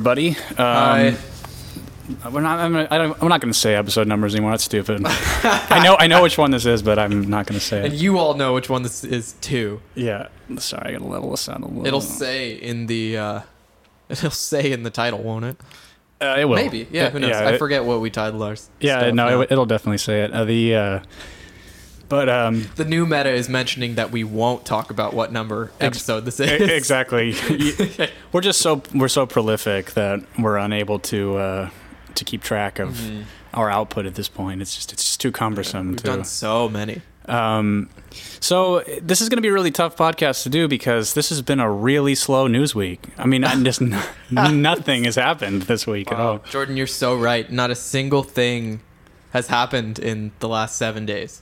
Everybody. Um, Hi. We're not. I'm, I don't, I'm not going to say episode numbers anymore. That's stupid. I know. I know which one this is, but I'm not going to say And it. you all know which one this is too. Yeah. Sorry, I got to level this out a little. It'll say in the uh it'll say in the title, won't it? Uh, it will. Maybe. Yeah, who knows? Yeah, I it- forget what we titled ours. Yeah. no, it, it'll definitely say it. Uh, the. But um, the new meta is mentioning that we won't talk about what number episode this is. exactly. We're just so we're so prolific that we're unable to uh, to keep track of Mhm. our output at this point. It's just it's just too cumbersome We've to. done so many. Um, so this is going to be a really tough podcast to do because this has been a really slow news week. I mean, I just nothing has happened this week at all. Jordan, you're so right. Not a single thing has happened in the last seven days.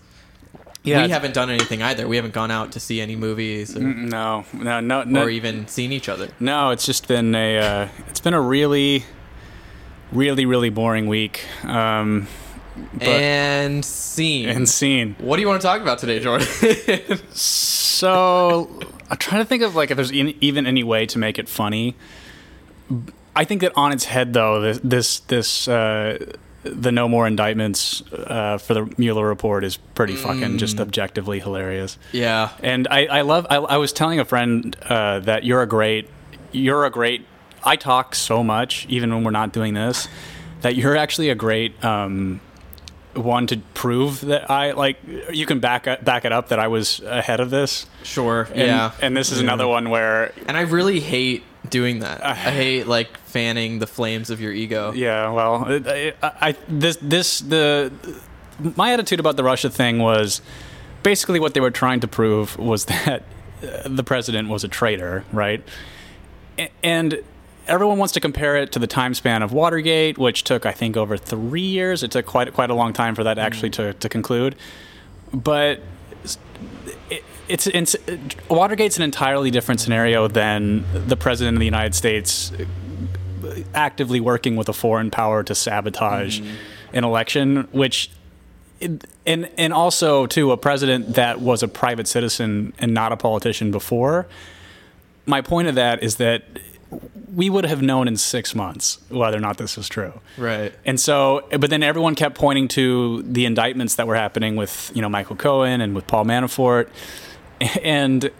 Yeah, we haven't done anything either. We haven't gone out to see any movies or, Mm, No, no, no, no. or even seen each other. No, it's just been a uh, it's been a really, really, really boring week. Um, but and scene. and scene. what do you want to talk about today, Jordan? So I'm trying to think of like if there's in, even any way to make it funny. I think that on its head, though, this this, this uh, the no more indictments uh, for the Mueller report is pretty fucking just objectively hilarious. yeah. And I, I love. I, I was telling a friend uh, that you're a great. You're a great. I talk so much, even when we're not doing this, that you're actually a great um, one to prove that I like. You can back it- back it up that I was ahead of this. Sure. And, yeah. And this is another one where, And I really hate doing that. I hate like fanning the flames of your ego. yeah. Well, I, I, this this the my attitude about the Russia thing was basically what they were trying to prove was that uh, the president was a traitor, right? And everyone wants to compare it to the time span of Watergate, which took, I think, over three years. It took quite quite a long time for that actually to, to conclude. But it, it's, it's Watergate's an entirely different scenario than the president of the United States actively working with a foreign power to sabotage mm-hmm. an election, which and and also to a president that was a private citizen and not a politician before. My point of that is that we would have known in six months whether or not this was true. Right. And so, but then everyone kept pointing to the indictments that were happening with, you know, Michael Cohen and with Paul Manafort. And,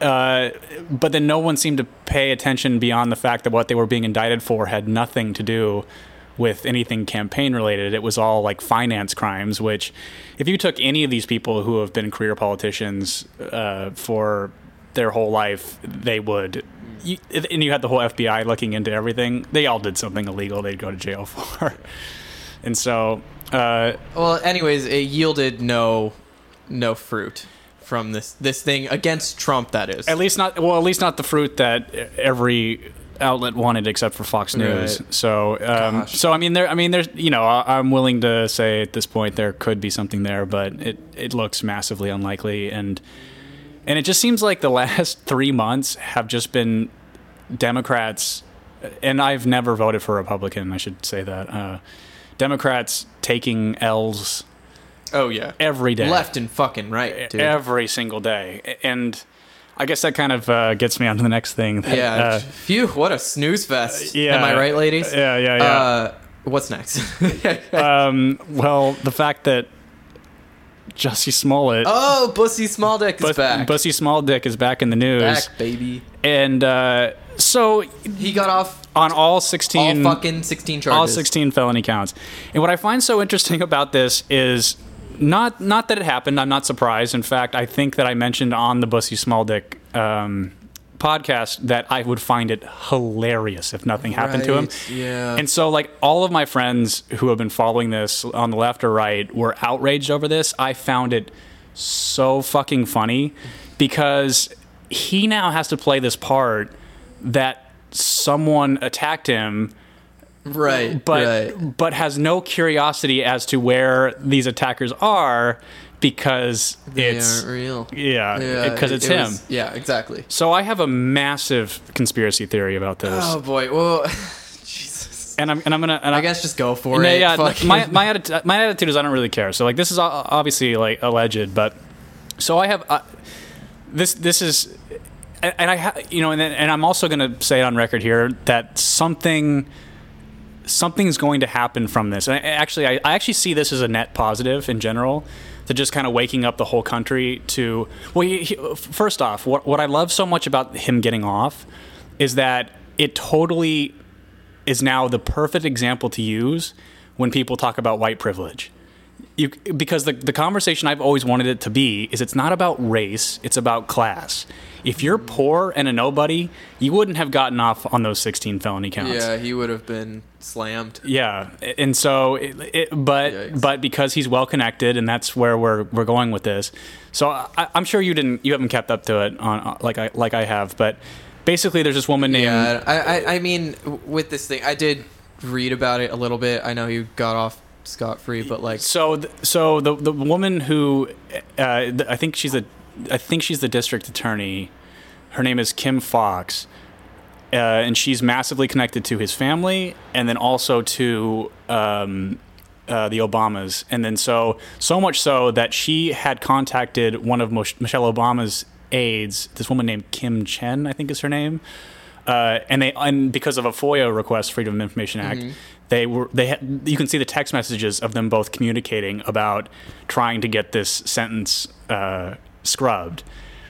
uh, but then no one seemed to pay attention beyond the fact that what they were being indicted for had nothing to do with anything campaign related. It was all like finance crimes, which, if you took any of these people who have been career politicians uh, for their whole life, they would. You, and you had the whole FBI looking into everything. They all did something illegal. They'd go to jail for. And so, uh, Well, anyways, it yielded no no fruit from this this thing against Trump. That is. at least not well, at least not the fruit that every outlet wanted, except for Fox News. Right. So, um, so I mean, there. I mean, there's. You know, I- I'm willing to say at this point there could be something there, but it it looks massively unlikely, and and it just seems like the last three months have just been Democrats, and I've never voted for a Republican. I should say that. Uh, Democrats taking L's oh yeah. every day. Left and fucking right, dude. every single day. And I guess that kind of uh, gets me on to the next thing. That, yeah. uh, Phew. What a snooze fest. yeah. Am I right, ladies? yeah, yeah, yeah. Uh, what's next? um, well, the fact that Jussie Smollett, oh, Bussy Small Dick is Bus- back. Bussy Small Dick is back in the news, back, baby. and uh, so He got off on all sixteen, all fucking sixteen charges. all 16 felony counts. And what I find so interesting about this is not not that it happened. I'm not surprised. In fact, I think that I mentioned on the Bussy Small Dick um, podcast that I would find it hilarious if nothing happened to him. Yeah. And so, like all of my friends who have been following this on the left or right were outraged over this. I found it so fucking funny because he now has to play this part that someone attacked him Right. but right. but has no curiosity as to where these attackers are because They it's aren't real. yeah Yeah, because it- it's it him. was- yeah, exactly. so I have a massive conspiracy theory about this, Oh boy. Well, Jesus. and I'm and I'm gonna and I guess just go for it. yeah, Fucking- my my attitude, my attitude is I don't really care. So like this is obviously like alleged, but so I have uh, this this is and I, ha- you know, and, then- and I'm also going to say it on record here that something, something's going to happen from this. And I, actually, I, I actually see this as a net positive in general, to just kind of waking up the whole country to. Well, he, he, first off, what what I love so much about him getting off is that it totally is now the perfect example to use when people talk about white privilege. You, because the, the conversation I've always wanted it to be is it's not about race, it's about class. If you're poor and a nobody, you wouldn't have gotten off on those 16 felony counts. Yeah, he would have been slammed. Yeah, and so, it, it, but Yikes. but because he's well connected, and that's where we're we're going with this. So I, I'm sure you didn't, you haven't kept up to it on uh, like I like I have, but basically, there's this woman named Yeah, I, I, I mean, with this thing, I did read about it a little bit. I know you got off scot free, but like, So, th- so the the woman who, uh, th- I think she's a, I think she's the district attorney. Her name is Kim Foxx, uh, and she's massively connected to his family, and then also to um, uh, the Obamas, and then so so much so that she had contacted one of Michelle Obama's aides, this woman named Kim Chen, I think is her name. Uh, and they and because of a FOIA request, Freedom of Information Act, they were they had, you can see the text messages of them both communicating about trying to get this sentence uh, scrubbed.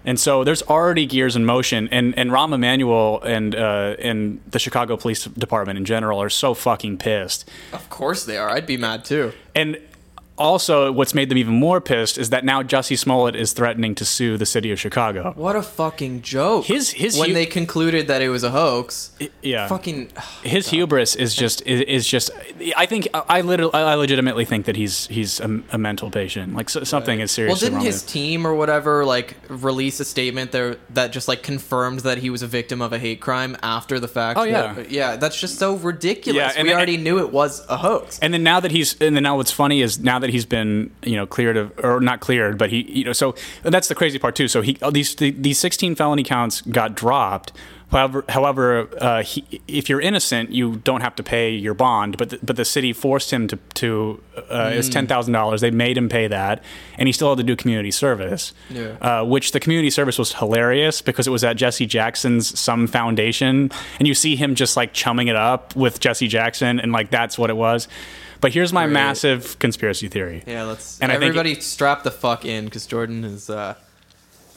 And so there's already gears in motion, and and Rahm Emanuel and uh, and the Chicago Police Department in general are so fucking pissed. of course they are. I'd be mad too. And also, what's made them even more pissed is that now Jussie Smollett is threatening to sue the city of Chicago. What a fucking joke. His- his when hu- they concluded that it was a hoax. Yeah, Fucking. his hubris is just is, is just I think I literally I legitimately think that he's he's a, a mental patient like so, something is serious. Well, didn't his with- team or whatever like release a statement there that just like confirmed that he was a victim of a hate crime after the fact? Oh, that- yeah. yeah. That's just so ridiculous. Yeah, and we then- already knew it was a hoax. and then now that he's and then now what's funny is now that he's been you know cleared of or not cleared but he you know so that's the crazy part too so he these these 16 felony counts got dropped however however uh, he, if you're innocent you don't have to pay your bond but the, but the city forced him to to uh, it's ten thousand dollars they made him pay that and he still had to do community service Yeah. uh, which the community service was hilarious because it was at Jesse Jackson's some foundation, and you see him just like chumming it up with Jesse Jackson, and like that's what it was. But here's my Great. massive conspiracy theory. yeah, let's And I think- everybody strap the fuck in because Jordan is uh,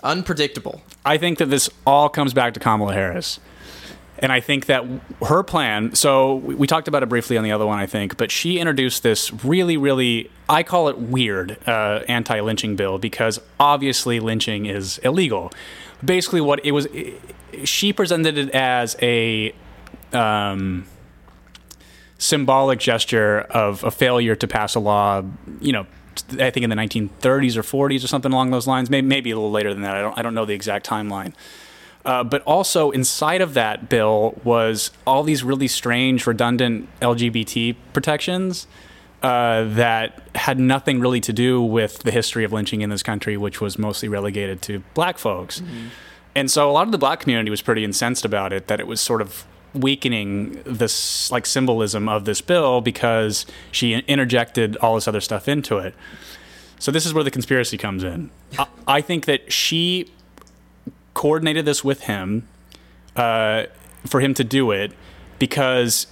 unpredictable. I think that this all comes back to Kamala Harris. And I think that her plan, so we we talked about it briefly on the other one, I think, but she introduced this really, really, I call it weird uh, anti lynching bill because obviously lynching is illegal. Basically, what it was, she presented it as a um, symbolic gesture of a failure to pass a law, you know, I think in the 1930s or 40s or something along those lines, maybe, maybe a little later than that. I don't, I don't know the exact timeline. Uh, but also inside of that bill was all these really strange, redundant LGBT protections uh, that had nothing really to do with the history of lynching in this country, which was mostly relegated to black folks. And so a lot of the black community was pretty incensed about it, that it was sort of weakening this like symbolism of this bill because she interjected all this other stuff into it. So this is where the conspiracy comes in. I, I think that she coordinated this with him uh, for him to do it because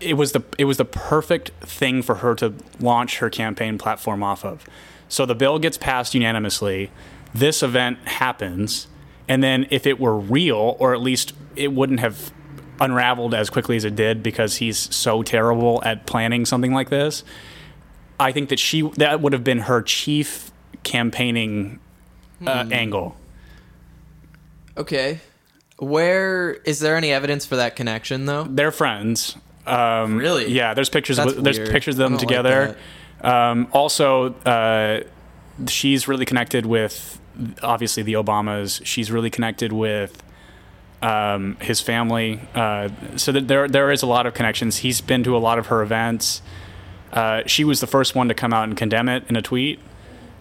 it was the it was the perfect thing for her to launch her campaign platform off of. So the bill gets passed unanimously. This event happens, and then if it were real, or at least it wouldn't have unraveled as quickly as it did because he's so terrible at planning something like this. I think that she that would have been her chief campaigning uh, angle. Okay. Where is there any evidence for that connection though? They're friends. Um, Really? Yeah. There's pictures. With, there's pictures of them don't like together. um, also, uh, she's really connected with obviously the Obamas. She's really connected with um, his family. Uh, so that there there is a lot of connections. He's been to a lot of her events. Uh, she was the first one to come out and condemn it in a tweet.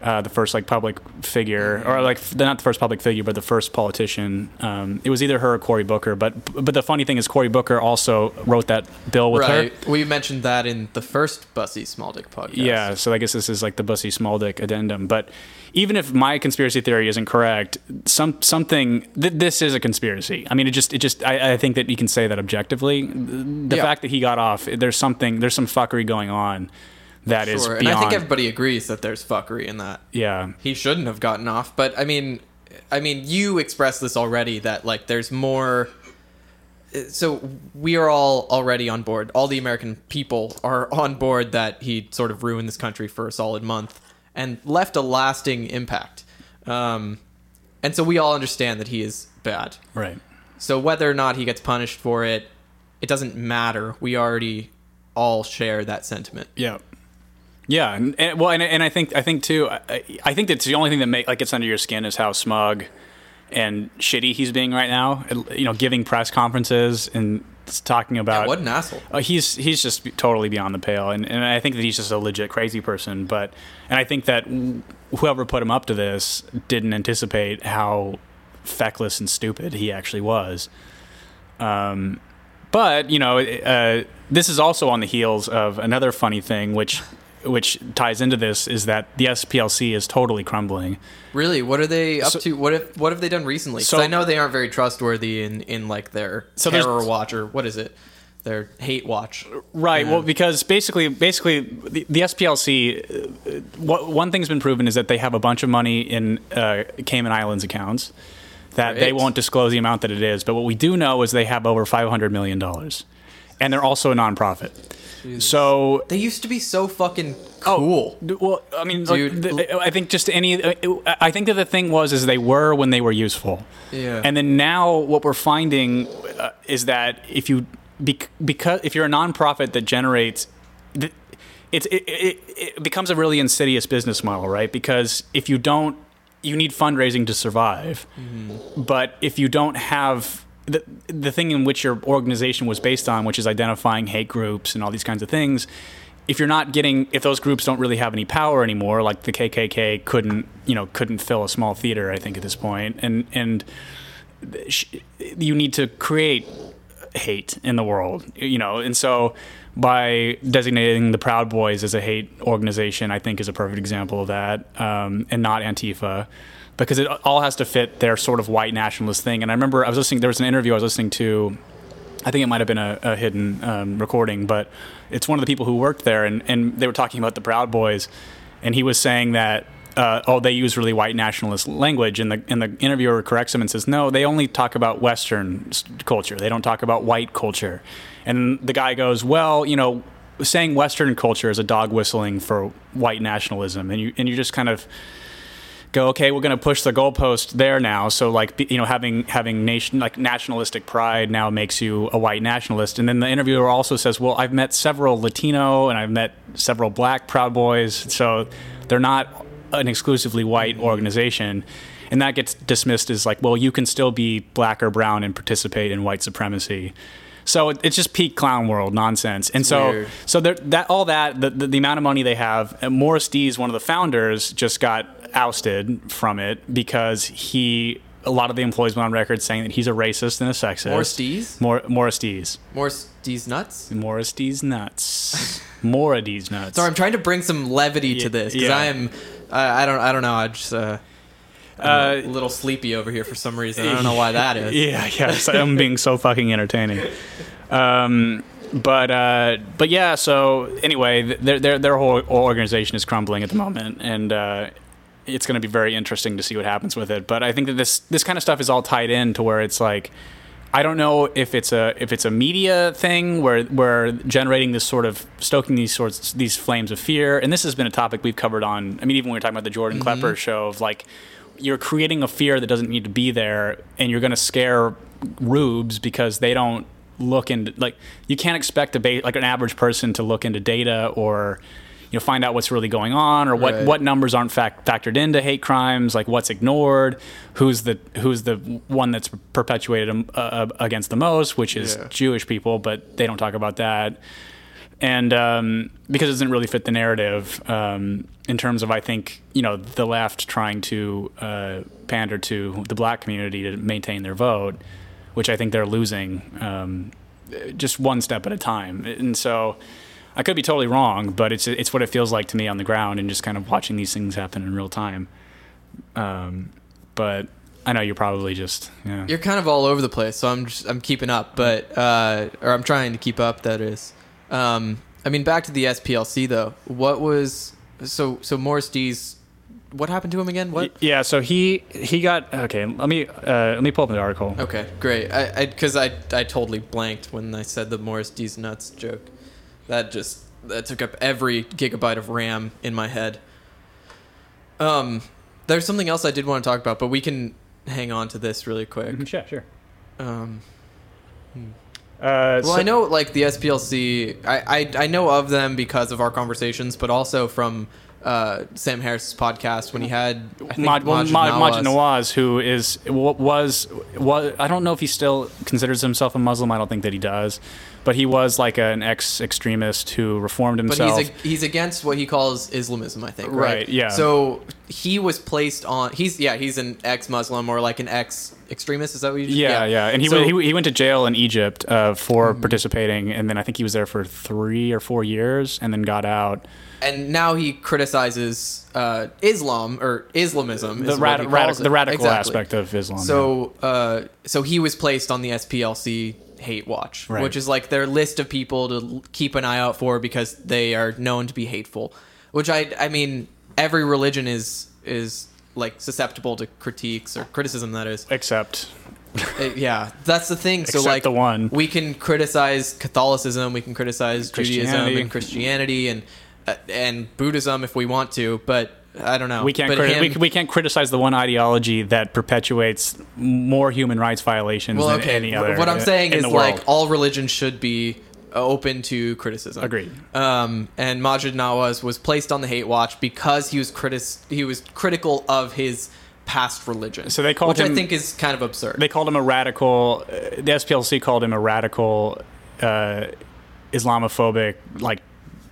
uh, the first like public figure, or like not the first public figure, but the first politician. Um, it was either her or Cory Booker. But but the funny thing is, Cory Booker also wrote that bill with her. We mentioned that in the first Bussy Small Dick podcast. Yeah, so I guess this is like the Bussy Small Dick addendum. But even if my conspiracy theory isn't correct, some something th- this is a conspiracy. I mean, it just it just I, I think that you can say that objectively. The Yeah. fact that he got off, there's something there's some fuckery going on that is Sure. And beyond. I think everybody agrees that there's fuckery in that. yeah, He shouldn't have gotten off, but I mean, I mean, you expressed this already that like there's more. Eh, so we are all already on board. All the American people are on board that he sort of ruined this country for a solid month and left a lasting impact. Um, and so we all understand that he is bad. right. So whether or not he gets punished for it, it doesn't matter. We already all share that sentiment. Yeah. Yeah, and, and well, and, and I think I think too. I, I think that's the only thing that make like gets under your skin is how smug and shitty he's being right now. You know, giving press conferences and talking about what an asshole. Uh, he's he's just totally beyond the pale, and, and I think that he's just a legit crazy person. But and I think that whoever put him up to this didn't anticipate how feckless and stupid he actually was. Um, but you know, uh, this is also on the heels of another funny thing, which which ties into this is that the SPLC is totally crumbling. Really, what are they up So- to? What if what have they done recently? So- I know they aren't very trustworthy in in like their So terror watch or what is it? Their hate watch. Right. Well, because basically, basically, the, the SPLC, uh, what, one thing's been proven is that they have a bunch of money in uh, Cayman Islands accounts that they won't disclose the amount that it is. But what we do know is they have over five hundred million dollars, and they're also a nonprofit. So. They used to be so fucking oh, cool. d- well, I mean, Dude, the- I think just any. uh, I think that the thing was is they were when they were useful. Yeah. And then now what we're finding uh, is that if you because if you're a nonprofit that generates th- it's it, it, it becomes a really insidious business model, right? Because if you don't you need fundraising to survive. But if you don't have the the thing in which your organization was based on, which is identifying hate groups and all these kinds of things, if you're not getting if those groups don't really have any power anymore, like the KKK couldn't, you know, couldn't fill a small theater, I think at this point, and and you need to create hate in the world, you know, and so by designating the Proud Boys as a hate organization, I think is a perfect example of that, um, and not Antifa, because it all has to fit their sort of white nationalist thing. And I remember I was listening, there was an interview I was listening to. I think it might have been a, a hidden um, recording, but it's one of the people who worked there, and, and they were talking about the Proud Boys, and he was saying that uh, oh they use really white nationalist language, and the and the interviewer corrects him and says no they only talk about Western culture, they don't talk about white culture, and the guy goes well you know saying Western culture is a dog whistling for white nationalism, and you and you just kind of go okay we're going to push the goalpost there now. So like you know having having nation like nationalistic pride now makes you a white nationalist. And then the interviewer also says well i've met several latino and i've met several black proud boys. So they're not an exclusively white organization. And that gets dismissed as like well you can still be black or brown and participate in white supremacy. So it's just peak clown world nonsense. And so weird. so that all that the, the, the amount of money they have, Morris Dees, one of the founders, just got ousted from it because he. A lot of the employees went on record saying that he's a racist and a sexist. Morris Dees? Mor- Morris Dees. Morris D's nuts. Morris Dees nuts. Mora Dees nuts. Sorry, I'm trying to bring some levity Yeah, to this because yeah. I am. I, I don't. I don't know. I just. Uh, I'm Uh, a little sleepy over here for some reason. I don't know why that is. Yeah, yes, I'm being so fucking entertaining. Um, but uh, but yeah. So anyway, their their their whole organization is crumbling at the moment, and uh, it's going to be very interesting to see what happens with it. But I think that this this kind of stuff is all tied in to where it's like. I don't know if it's a if it's a media thing where where generating this sort of stoking these sorts these flames of fear, and this has been a topic we've covered on. I mean, even when we were talking about the Jordan mm-hmm. Klepper show of like you're creating a fear that doesn't need to be there, and you're going to scare rubes because they don't look into like you can't expect a ba- like an average person to look into data or you know find out what's really going on or what Right. what numbers aren't fact factored into hate crimes like what's ignored who's the who's the one that's perpetuated um, uh, against the most which is Yeah. Jewish people but they don't talk about that and um, because it doesn't really fit the narrative um, in terms of I think you know the left trying to uh, pander to the black community to maintain their vote, which I think they're losing um, just one step at a time. And so I could be totally wrong, but it's it's what it feels like to me on the ground and just kind of watching these things happen in real time. Um, but I know you're probably just yeah. You're kind of all over the place, so I'm just I'm keeping up, but uh, or I'm trying to keep up. That is, um, I mean, back to the SPLC though. What was so so Morris D's? What happened to him again? What? Yeah, so he he got okay. Let me uh, let me pull up the article. Okay, great. I because I, I, I totally blanked when I said the Morris D's nuts joke. That just that took up every gigabyte of RAM in my head. Um, there's something else I did want to talk about, but we can hang on to this really quick. Mhm, Sure, sure. Um, Uh, well, I know like the SPLC. I, I I know of them because of our conversations, but also from uh, Sam Harris's podcast when he had I think, Maj, Maajid Maj, Nawaz. Nawaz, who is was was I don't know if he still considers himself a Muslim. I don't think that he does, but he was like an ex-extremist who reformed himself. But he's a, he's against what he calls Islamism, I think. Right. Right, yeah. So he was placed on. He's yeah. He's an ex-Muslim or like an ex-extremist. Is that what you? yeah, yeah, yeah. and he, So- went, he he went to jail in Egypt uh, for participating, and then I think he was there for three or four years, and then got out. and now he criticizes uh, Islam or Islamism. The, is rad- what rad- calls the radical Exactly. aspect of Islam. So, uh, so he was placed on the SPLC hate watch, Right. which is like their list of people to keep an eye out for because they are known to be hateful. Which I, I mean, every religion is is like susceptible to critiques or criticism. That is, except Uh, yeah, that's the thing. So like the one. we can criticize Catholicism, we can criticize Judaism and Christianity and uh, and Buddhism if we want to, but I don't know. we can't criti- him- we, we can't criticize the one ideology that perpetuates more human rights violations Well, than okay. any other. what I'm saying in is like all religions should be open to criticism. Agreed. Um, and Maajid Nawaz was placed on the hate watch because he was critis- he was critical of his past religion. So they called which I him- think is kind of absurd. they called him a radical. Uh, the SPLC called him a radical, uh, Islamophobic, like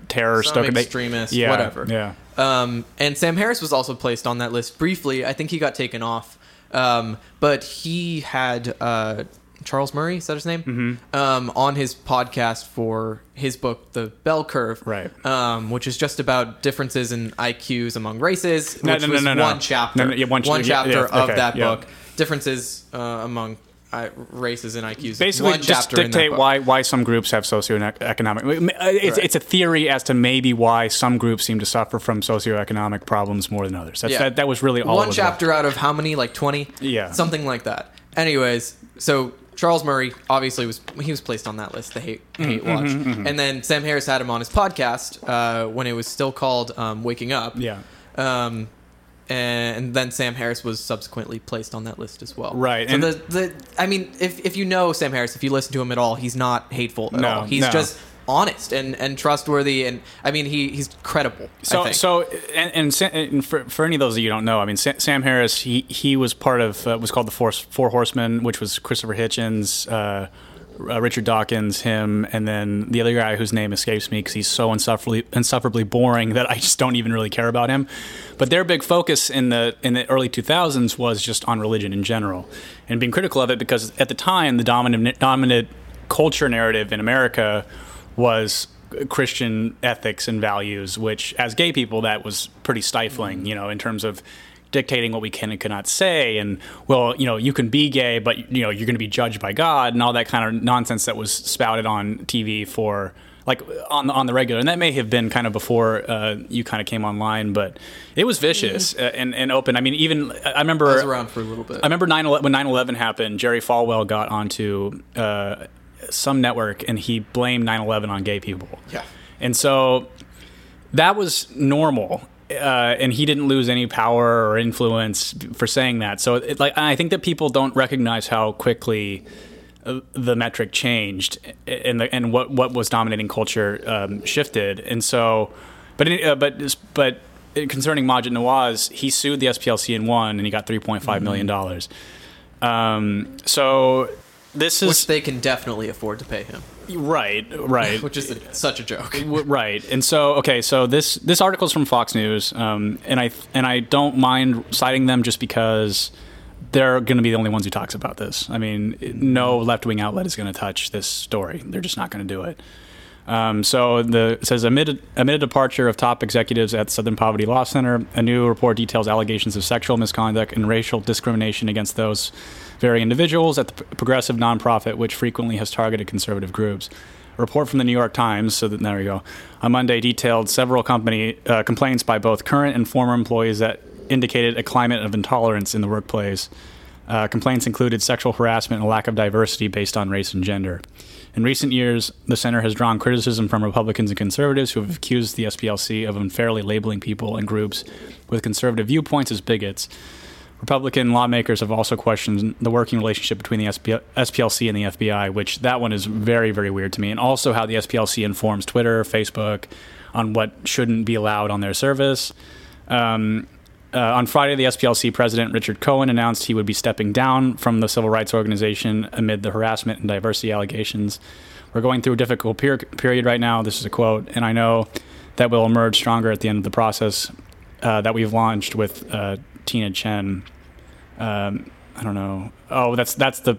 terror Some stoker. They- extremist, yeah, whatever. Yeah. Um, and Sam Harris was also placed on that list briefly. I think he got taken off. Um, but he had uh, Charles Murray, is that his name? Mm-hmm. Um, on his podcast for his book, The Bell Curve. Right. Um, which is just about differences in IQs among races. No, which no, no, was no, no. one chapter. No, no, yeah, one ch- yeah, chapter yeah, of okay, that yeah. book. Differences uh, among uh, races and IQs. Basically, one just chapter dictate why why some groups have socioeconomic. It's, Right. it's a theory as to maybe why some groups seem to suffer from socioeconomic problems more than others. That's, Yeah. that, that was really all. one was about. chapter out of how many like 20 Yeah. something like that anyways so charles murray obviously was he was placed on that list the hate Mm, hate mm-hmm, watch and then sam harris had him on his podcast uh, when it was still called um, waking up Yeah. um, and then Sam Harris was subsequently placed on that list as well. Right, So and- the, the I mean, if if you know Sam Harris, if you listen to him at all, he's not hateful at No, all. He's no. just honest and, and trustworthy, and I mean, he he's credible. I So, think. so, and, and, and for, for any of those that you don't know, I mean, Sa- Sam Harris, he he was part of uh, was called the Force, Four Horsemen, which was Christopher Hitchens, uh, uh, Richard Dawkins, him, and then the other guy whose name escapes me because he's so insufferably insufferably boring that I just don't even really care about him. But their big focus in the in the early 2000s was just on religion in general, and being critical of it because at the time the dominant dominant culture narrative in America was Christian ethics and values, which as gay people that was pretty stifling, you know, in terms of dictating what we can and cannot say and well you know you can be gay but you know you're going to be judged by god and all that kind of nonsense that was spouted on tv for like on the, on the regular and that may have been kind of before uh, you kind of came online but it was vicious uh, and, and open i mean even i remember I was around for a little bit. I remember 9 when 9 11 happened, Jerry Falwell got onto uh, some network and he blamed 9 11 on gay people. Yeah. And so that was normal. Uh, and he didn't lose any power or influence for saying that. So, it, like, I think that people don't recognize how quickly uh, the metric changed and the, and what what was dominating culture um, shifted. And so, but uh, but but concerning Maajid Nawaz, he sued the SPLC and won, and he got three point five million dollars. Um, so this which is they can definitely afford to pay him, right, right. which is a, such a joke. Right and so okay so this this article is from fox news um, and i and i don't mind citing them just because they're going to be the only ones who talks about this i mean no left-wing outlet is going to touch this story they're just not going to do it um, so the it says amid amid a departure of top executives at Southern Poverty Law Center, a new report details allegations of sexual misconduct and racial discrimination against those very individuals at the progressive nonprofit, which frequently has targeted conservative groups. A report from the New York Times, so that, there we go, on Monday detailed several company uh, complaints by both current and former employees that indicated a climate of intolerance in the workplace. Uh, complaints included sexual harassment and lack of diversity based on race and gender. In recent years, the center has drawn criticism from Republicans and conservatives who have accused the SPLC of unfairly labeling people and groups with conservative viewpoints as bigots. Republican lawmakers have also questioned the working relationship between the SP- SPLC and the FBI, which that one is very, very weird to me, and also how the SPLC informs Twitter, Facebook on what shouldn't be allowed on their service. Um, uh, on Friday, the SPLC president, Richard Cohen, announced he would be stepping down from the civil rights organization amid the harassment and diversity allegations. We're going through a difficult per- period right now. This is a quote, and I know that we'll emerge stronger at the end of the process uh, that we've launched with uh, Tina Tchen. Um, I don't know. Oh, that's that's the.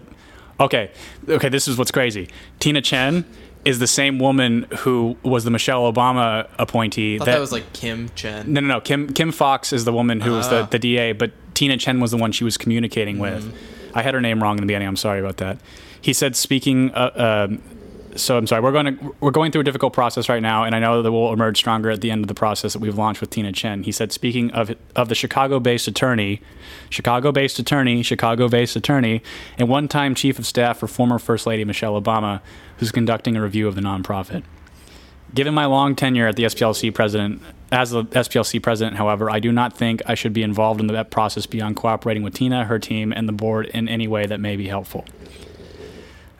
Okay, okay. This is what's crazy. Tina Tchen is the same woman who was the Michelle Obama appointee. I thought that, was like Kim Chen. No, no, no. Kim Kim Foxx is the woman who was the, Ah. the DA, but Tina Tchen was the one she was communicating with. Mm-hmm. I had her name wrong in the beginning. I'm sorry about that. He said speaking. Uh, um so I'm sorry. We're going to we're going through a difficult process right now, and I know that we'll emerge stronger at the end of the process that we've launched with Tina Tchen. He said, speaking of of the Chicago-based attorney, Chicago-based attorney, Chicago-based attorney, and one-time chief of staff for former First Lady Michelle Obama, who's conducting a review of the nonprofit. Given my long tenure at the SPLC president, as the SPLC president, however, I do not think I should be involved in that process beyond cooperating with Tina, her team, and the board in any way that may be helpful.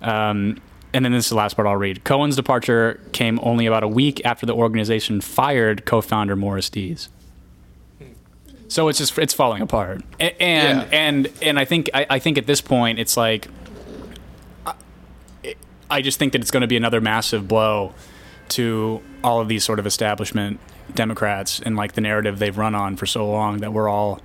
Um, and then this is the last part I'll read. Cohen's departure came only about a week after the organization fired co-founder Morris Dees. So it's just it's falling apart, A- and Yeah. and and I think I, I think at this point it's like I just think that it's going to be another massive blow to all of these sort of establishment Democrats and like the narrative they've run on for so long that we're all,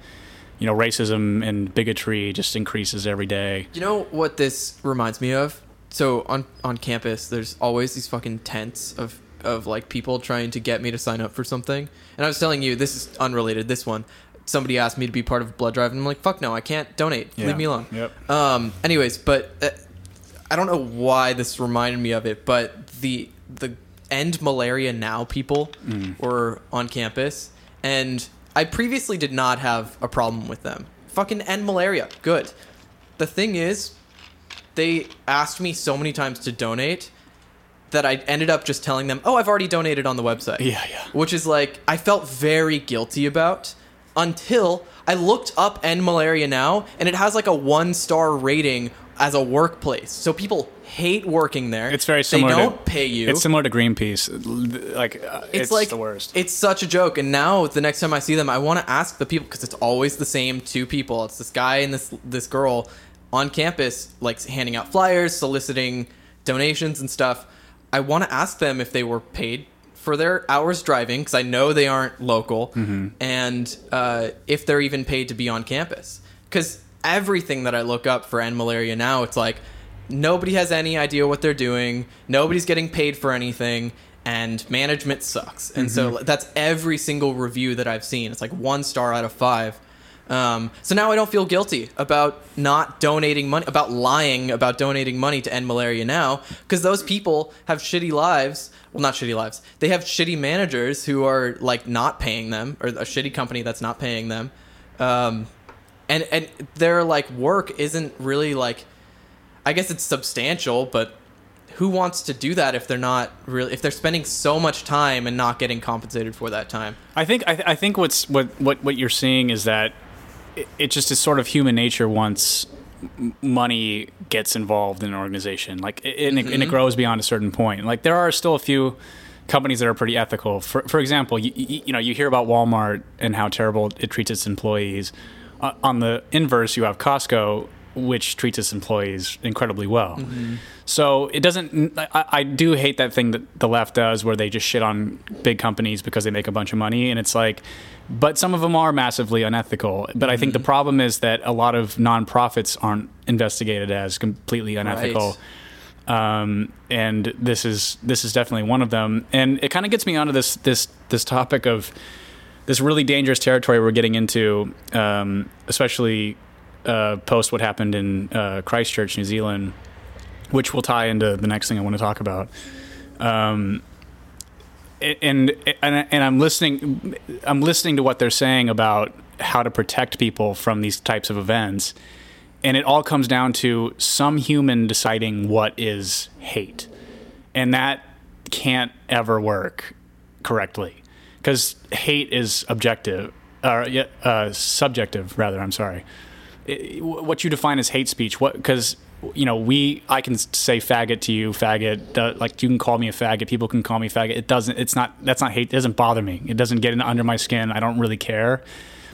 you know, racism and bigotry just increases every day. You know what this reminds me of? So on on campus, there's always these fucking tents of of like people trying to get me to sign up for something. And I was telling you, this is unrelated. This one, somebody asked me to be part of a blood drive, and I'm like, fuck no, I can't donate. Yeah. Leave me alone. Yep. Um. Anyways, but uh, I don't know why this reminded me of it, but the the end malaria now people were on campus, and I previously did not have a problem with them. Fucking end malaria, good. The thing is, they asked me so many times to donate that I ended up just telling them, "Oh, I've already donated on the website." Yeah, yeah. Which is like I felt very guilty about until I looked up End Malaria Now and it has like a 1-star rating as a workplace. So people hate working there. It's very similar. They don't to, pay you. It's similar to Greenpeace. Like uh, it's, it's, like the worst. It's such a joke. And now the next time I see them, I want to ask the people because it's always the same two people. It's this guy and this this girl on campus, like handing out flyers, soliciting donations and stuff. I want to ask them if they were paid for their hours driving because I know they aren't local, Mm-hmm. and uh, if they're even paid to be on campus. Because everything that I look up for End Malaria now, it's like nobody has any idea what they're doing, nobody's getting paid for anything, and management sucks. And so that's every single review that I've seen. It's like one star out of five. Um, so now I don't feel guilty about not donating money, about lying about donating money to end malaria now, because those people have shitty lives. Well, not shitty lives. They have shitty managers who are like not paying them, or a shitty company that's not paying them. Um, and and their like work isn't really like, I guess it's substantial, but who wants to do that if they're not really if they're spending so much time and not getting compensated for that time? I think I, th- I think what's what, what what you're seeing is that it, it just is sort of human nature once money gets involved in an organization. Like it, and, it, and it grows beyond a certain point. Like there are still a few companies that are pretty ethical. For for example you, you, know you hear about Walmart and how terrible it treats its employees. Uh, on the inverse you have Costco which treats its employees incredibly well. So it doesn't. I, I do hate that thing that the left does, where they just shit on big companies because they make a bunch of money, and it's like. But some of them are massively unethical. But I think the problem is that a lot of nonprofits aren't investigated as completely unethical. Um, and this is this is definitely one of them. And it kind of gets me onto this this this topic of this really dangerous territory we're getting into, um, especially uh, post what happened in uh, Christchurch, New Zealand, which will tie into the next thing I want to talk about. Um, and, and and I'm listening, I'm listening to what they're saying about how to protect people from these types of events, and it all comes down to some human deciding what is hate, and that can't ever work correctly because hate is objective or uh, subjective rather i'm sorry what you define as hate speech what because you know we i can say faggot to you faggot like you can call me a faggot people can call me faggot. It doesn't it's not that's not hate it doesn't bother me. It doesn't get under my skin. I don't really care.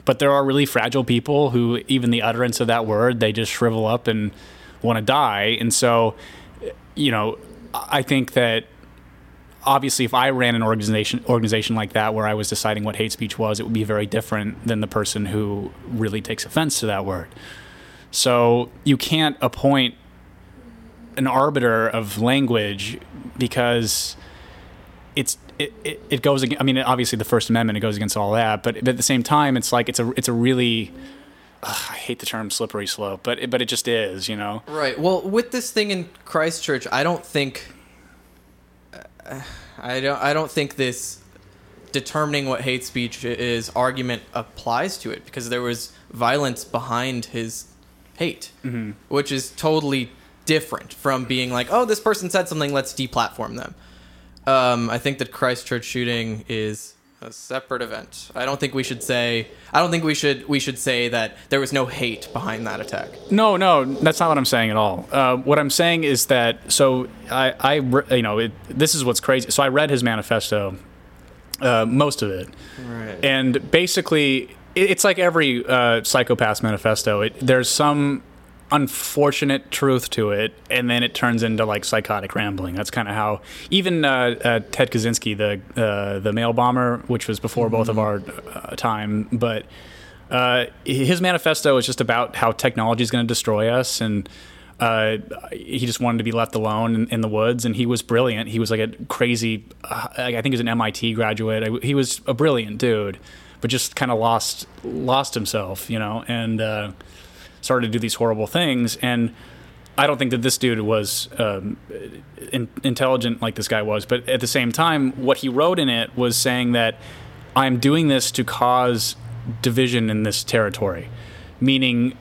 But there are really fragile people who even the utterance of that word they just shrivel up and want to die. And so eh, you know i think that obviously if I ran an organization organization like that where I was deciding what hate speech was, it would be very different than the person who really takes offense to that word. So you can't appoint an arbiter of language because it's it, it, it goes against, I mean obviously the First Amendment it goes against all that, but, at the same time it's like it's a it's a really ugh, I hate the term slippery slope, but it, but it just is, you know. Right. Well, with this thing in Christchurch, I don't think uh, I don't I don't think this determining what hate speech is argument applies to it because there was violence behind his hate, Mm-hmm. which is totally different from being like, oh, this person said something, let's deplatform them. Um, I think that Christchurch shooting is a separate event. I don't think we should say. I don't think we should we should say that there was no hate behind that attack. No, no, that's not what I'm saying at all. Uh, what I'm saying is that so I, I you know, it, this is what's crazy. So I read his manifesto, uh, most of it, Right. and basically it's like every uh, psychopath's manifesto. It, there's some unfortunate truth to it, and then it turns into like psychotic rambling. That's kind of how even uh, uh, Ted Kaczynski, the uh, the mail bomber, which was before both of our uh, time, but uh, his manifesto is just about how technology is going to destroy us and. Uh, he just wanted to be left alone in, in the woods, and he was brilliant. He was like a crazy, uh, I think he was an MIT graduate. I, he was a brilliant dude, but just kind of lost lost himself, you know, and uh, started to do these horrible things. And I don't think that this dude was um, in, intelligent like this guy was, but at the same time, what he wrote in it was saying that I'm doing this to cause division in this territory, meaning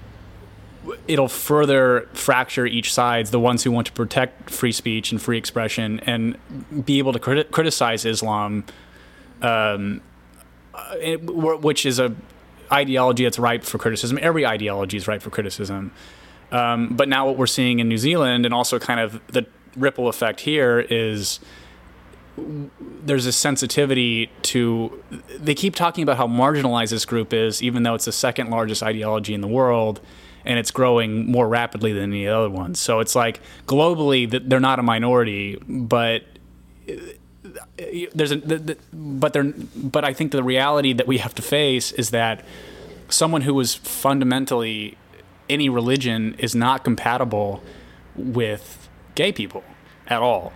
it'll further fracture each sides the ones who want to protect free speech and free expression and be able to criti- criticize Islam um, which is a ideology that's ripe for criticism. Every ideology is ripe for criticism. Um, but now what we're seeing in New Zealand and also kind of the ripple effect here is there's a sensitivity to they keep talking about how marginalized this group is even though it's the second largest ideology in the world and it's growing more rapidly than any other ones so it's like globally they're not a minority but uh, there's a the, the, but they're but I think the reality that we have to face is that someone who is fundamentally any religion is not compatible with gay people at all.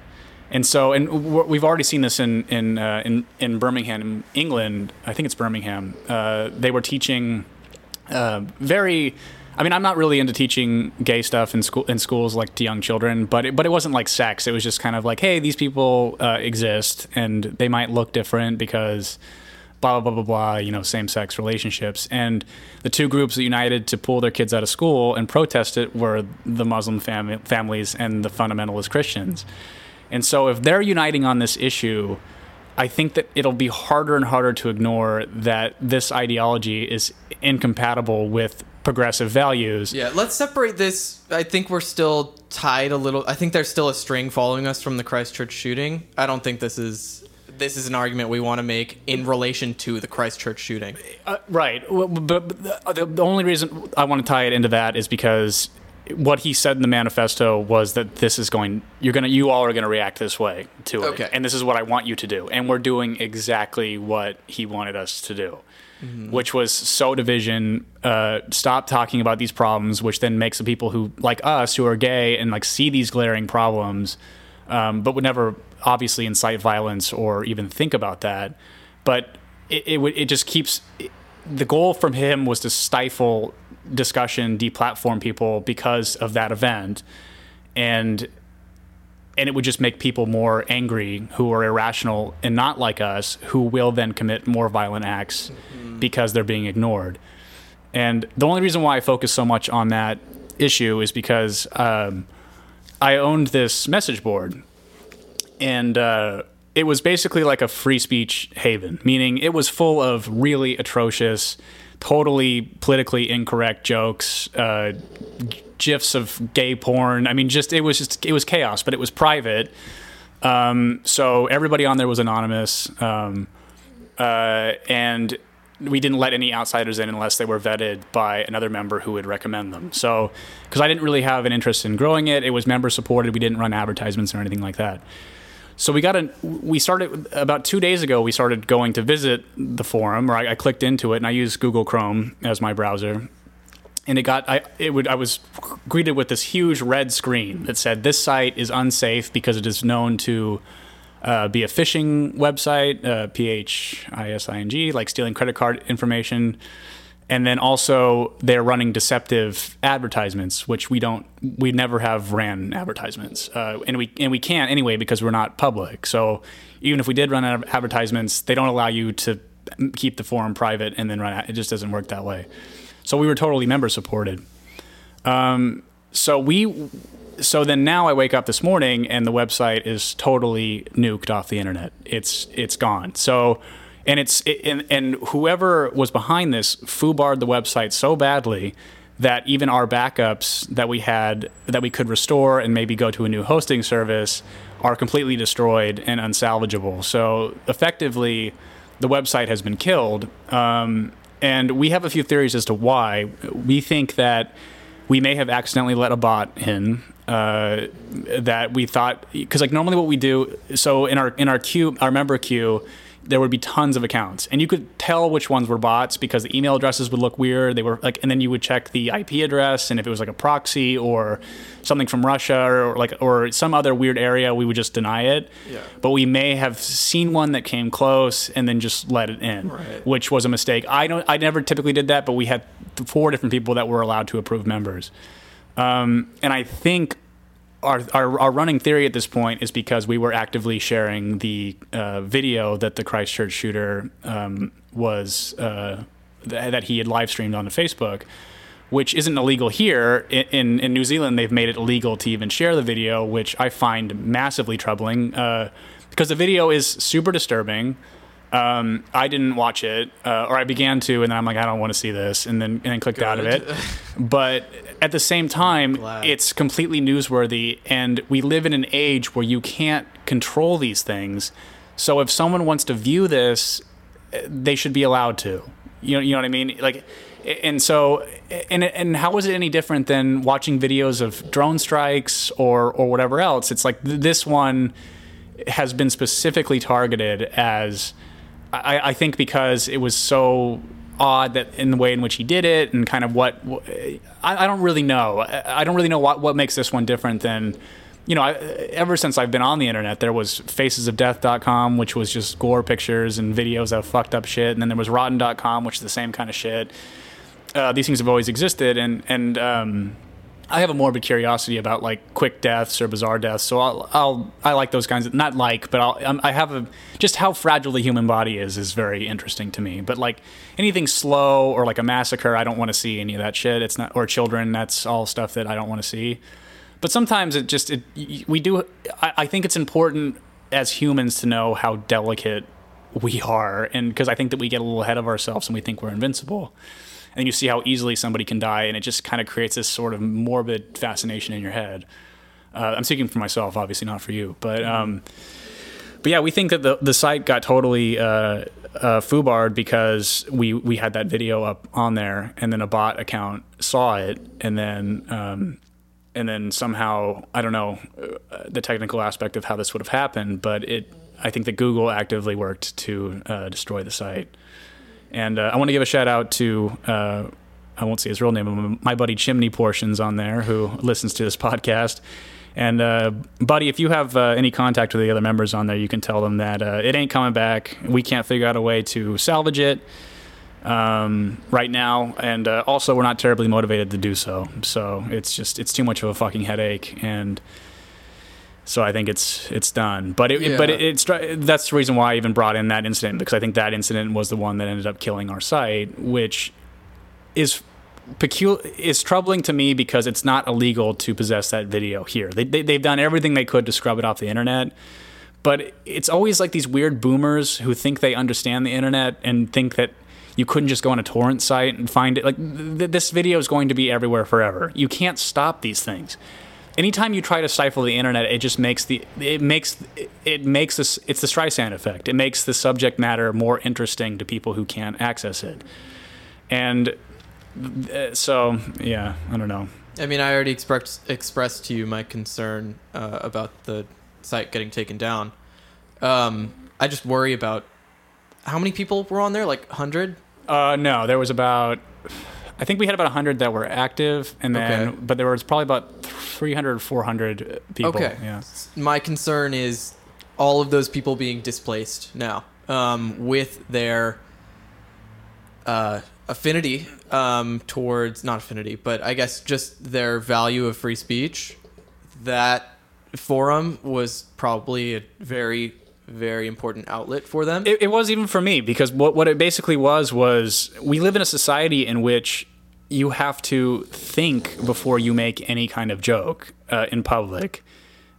And so, and we've already seen this in in uh, in, in Birmingham, England. I think it's Birmingham. Uh, they were teaching uh, very. I mean, I'm not really into teaching gay stuff in school in schools like to young children, but it, but it wasn't like sex. It was just kind of like, hey, these people uh, exist, and they might look different because blah blah blah blah blah. You know, same sex relationships, and the two groups that united to pull their kids out of school and protest it were the Muslim fami- families and the fundamentalist Christians. And so, if they're uniting on this issue, I think that it'll be harder and harder to ignore that this ideology is incompatible with progressive values. Yeah, let's separate this. I think we're still tied a little. I think there's still a string following us from the Christchurch shooting. I don't think this is this is an argument we want to make in relation to the Christchurch shooting. Uh, right. But, but the, the only reason I want to tie it into that is because what he said in the manifesto was that this is going you're gonna you all are gonna react this way to it Okay. and this is what i want you to do and we're doing exactly what he wanted us to do which was so division uh, stop talking about these problems which then makes the people who like us who are gay and like see these glaring problems um, but would never obviously incite violence or even think about that. But it, it, it just keeps the goal from him was to stifle discussion, deplatform people because of that event, and and it would just make people more angry who are irrational and not like us, who will then commit more violent acts because they're being ignored. And the only reason why I focus so much on that issue is because um, I owned this message board and uh, it was basically like a free speech haven, meaning it was full of really atrocious, totally politically incorrect jokes, uh, gifs of gay porn. I mean, just it was just it was chaos, but it was private. Um, so everybody on there was anonymous, um, uh, and we didn't let any outsiders in unless they were vetted by another member who would recommend them. So, because I didn't really have an interest in growing it, it was member supported. We didn't run advertisements or anything like that. So we got a we started about two days ago. We started going to visit the forum, or I, I clicked into it, and I used Google Chrome as my browser. And it got I it would I was greeted with this huge red screen that said this site is unsafe because it is known to uh, be a phishing website, uh, P H I S I N G, like stealing credit card information. And then also they're running deceptive advertisements, which we don't, we never have ran advertisements, uh, and we and we can't anyway because we're not public. So even if we did run advertisements, they don't allow you to keep the forum private and then run. It just doesn't work that way. So we were totally member supported. Um, so we so then now I wake up this morning and the website is totally nuked off the internet. It's it's gone. So and it's and, and whoever was behind this foobarred the website so badly that even our backups that we had that we could restore and maybe go to a new hosting service are completely destroyed and unsalvageable. So effectively, the website has been killed. Um, and we have a few theories as to why. We think that we may have accidentally let a bot in uh, that we thought because like normally what we do so in our in our queue our member queue there would be tons of accounts. And you could tell which ones were bots because the email addresses would look weird. They were like and then you would check the ip address and if it was like a proxy or something from russia or, like or some other weird area we would just deny it. Yeah. but we may have seen one that came close and then just let it in Right. which was a mistake. I don't i never typically did that but we had four different people that were allowed to approve members. Um, and I think our, our our running theory at this point is because we were actively sharing the uh, video that the Christchurch shooter um, was uh, th- that he had live streamed onto Facebook, which isn't illegal here. In, in in New Zealand, they've made it illegal to even share the video, which I find massively troubling uh, because the video is super disturbing. Um, I didn't watch it, uh, or I began to, and then I'm like, I don't want to see this, and then and then clicked out of it. But at the same time, it's completely newsworthy, and we live in an age where you can't control these things. So if someone wants to view this, they should be allowed to. You know, you know what I mean? Like, and so, and and how is it any different than watching videos of drone strikes or or whatever else? It's like th- this one has been specifically targeted as I, I think because it was so odd that in the way in which he did it and kind of what I, I don't really know. I, don't really know what what makes this one different than you know. I, ever since I've been on the internet, there was facesofdeath.com, which was just gore pictures and videos of fucked up shit, and then there was rotten.com, which is the same kind of shit. Uh, these things have always existed, and and um, I have a morbid curiosity about like quick deaths or bizarre deaths. So I'll, I'll I like those kinds of not like, but I'll um, I have a just how fragile the human body is is very interesting to me. But like anything slow or like a massacre, I don't want to see any of that shit. It's not or children. That's all stuff that I don't want to see. But sometimes it just it we do. I, I think it's important as humans to know how delicate we are, and because I think that we get a little ahead of ourselves and we think we're invincible and you see how easily somebody can die, and it just kind of creates this sort of morbid fascination in your head. Uh, I'm speaking for myself, obviously not for you, but um, but yeah, we think that the the site got totally uh, uh, foobarred because we we had that video up on there, and then a bot account saw it, and then um, and then somehow I don't know uh, the technical aspect of how this would have happened, but it I think that Google actively worked to uh, destroy the site. And uh, I want to give a shout out to uh, I won't say his real name, my buddy Chimney Portions on there who listens to this podcast. And uh, buddy, if you have uh, any contact with the other members on there, you can tell them that uh, it ain't coming back. We can't figure out a way to salvage it um, right now, and uh, also we're not terribly motivated to do so. So it's just it's too much of a fucking headache, and so I think it's it's done. But it, Yeah. but it, it's that's the reason why I even brought in that incident because I think that incident was the one that ended up killing our site, which is peculiar is troubling to me because it's not illegal to possess that video here. They, they they've done everything they could to scrub it off the internet. But it's always like these weird boomers who think they understand the internet and think that you couldn't just go on a torrent site and find it. Like th- this video is going to be everywhere forever. You can't stop these things. Anytime you try to stifle the internet, it just makes the it makes it makes this it's the Streisand effect. It makes the subject matter more interesting to people who can't access it. And uh, so, yeah, I don't know. I mean, I already expressed expressed to you my concern uh, about the site getting taken down. Um, I just worry about how many people were on there, like hundred. Uh, no, there was about. I think we had about 100 that were active, and then, Okay. but there was probably about 300, 400 people. Okay. Yeah. My concern is all of those people being displaced now um, with their uh, affinity um, towards not affinity, but I guess just their value of free speech. That forum was probably a very, very important outlet for them. It, it was even for me because what what it basically was was we live in a society in which you have to think before you make any kind of joke uh, in public,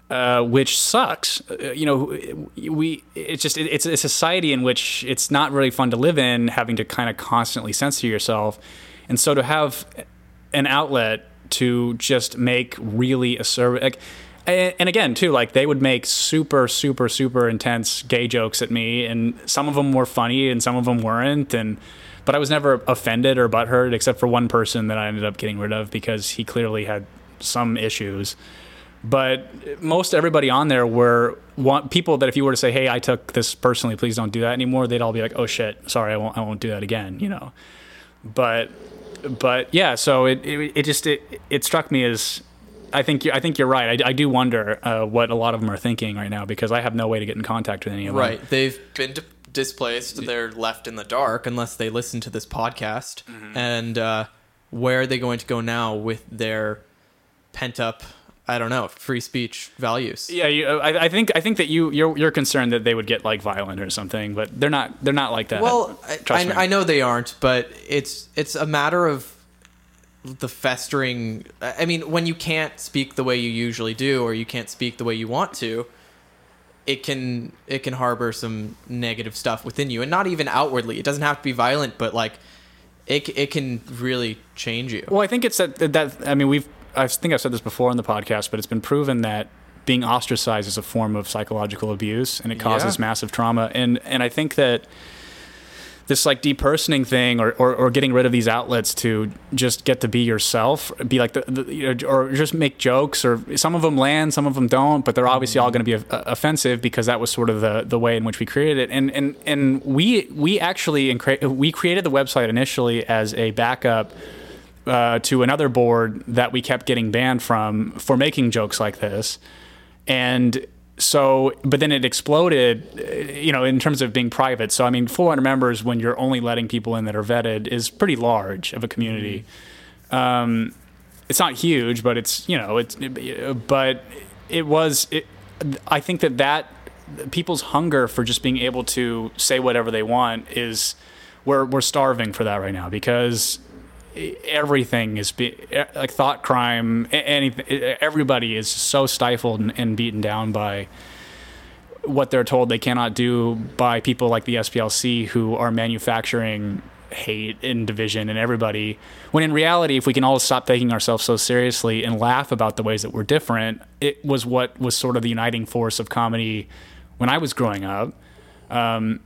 uh, which sucks. Uh, you know, we it's just it, it's a society in which it's not really fun to live in, having to kind of constantly censor yourself, and so to have an outlet to just make really acerbic like and again too like they would make super super super intense gay jokes at me and some of them were funny and some of them weren't and but i was never offended or butthurt except for one person that i ended up getting rid of because he clearly had some issues but most everybody on there were want people that if you were to say hey i took this personally please don't do that anymore they'd all be like oh shit sorry i won't i won't do that again you know but but yeah, so it it, it just it, it struck me as I think I think you're right. I, I do wonder uh, what a lot of them are thinking right now because I have no way to get in contact with any of them. Right. They've been di- displaced. They're left in the dark unless they listen to this podcast. Mm-hmm. And uh, where are they going to go now with their pent up, I don't know, free speech values? Yeah, you, I, I think I think that you you're you're concerned that they would get like violent or something, but they're not they're not like that. Well, I, I know they aren't, but it's it's a matter of the festering. I mean, when you can't speak the way you usually do, or you can't speak the way you want to, it can it can harbor some negative stuff within you, and not even outwardly. It doesn't have to be violent, but like it it can really change you. Well, I think it's that that I mean we've I think I've said this before on the podcast, but it's been proven that being ostracized is a form of psychological abuse and it causes Yeah. massive trauma. And and I think that this like depersoning thing or, or, or getting rid of these outlets to just get to be yourself be like the, the you know, or just make jokes or some of them land some of them don't but they're obviously all going to be uh, offensive because that was sort of the, the way in which we created it. And and and we we actually we created the website initially as a backup uh, to another board that we kept getting banned from for making jokes like this. And so but then it exploded you know in terms of being private. So i mean 400 members when you're only letting people in that are vetted is pretty large of a community. Um, it's not huge but it's you know it's but it was it, i think that that people's hunger for just being able to say whatever they want is we're we're starving for that right now because everything is be, like thought crime anything everybody is so stifled and, and beaten down by what they're told they cannot do by people like the SPLC who are manufacturing hate and division and everybody when in reality if we can all stop taking ourselves so seriously and laugh about the ways that we're different it was what was sort of the uniting force of comedy when I was growing up. Um,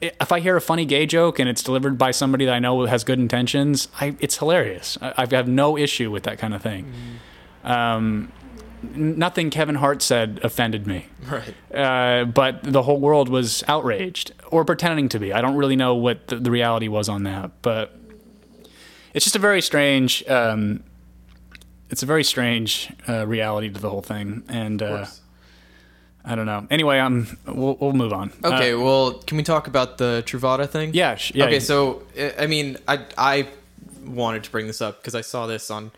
if I hear a funny gay joke and it's delivered by somebody that I know has good intentions, I, it's hilarious. I, I have no issue with that kind of thing. Um, nothing Kevin Hart said offended me. Right. Uh, but the whole world was outraged or pretending to be. I don't really know what the, the reality was on that, but it's just a very strange. Um, it's a very strange uh, reality to the whole thing, and uh, I don't know. Anyway, um, we'll, we'll move on. Okay, Uh, well, can we talk about the Truvada thing? yeah. sh- yeah. okay, so I- mean, I I wanted to bring this up because I saw this on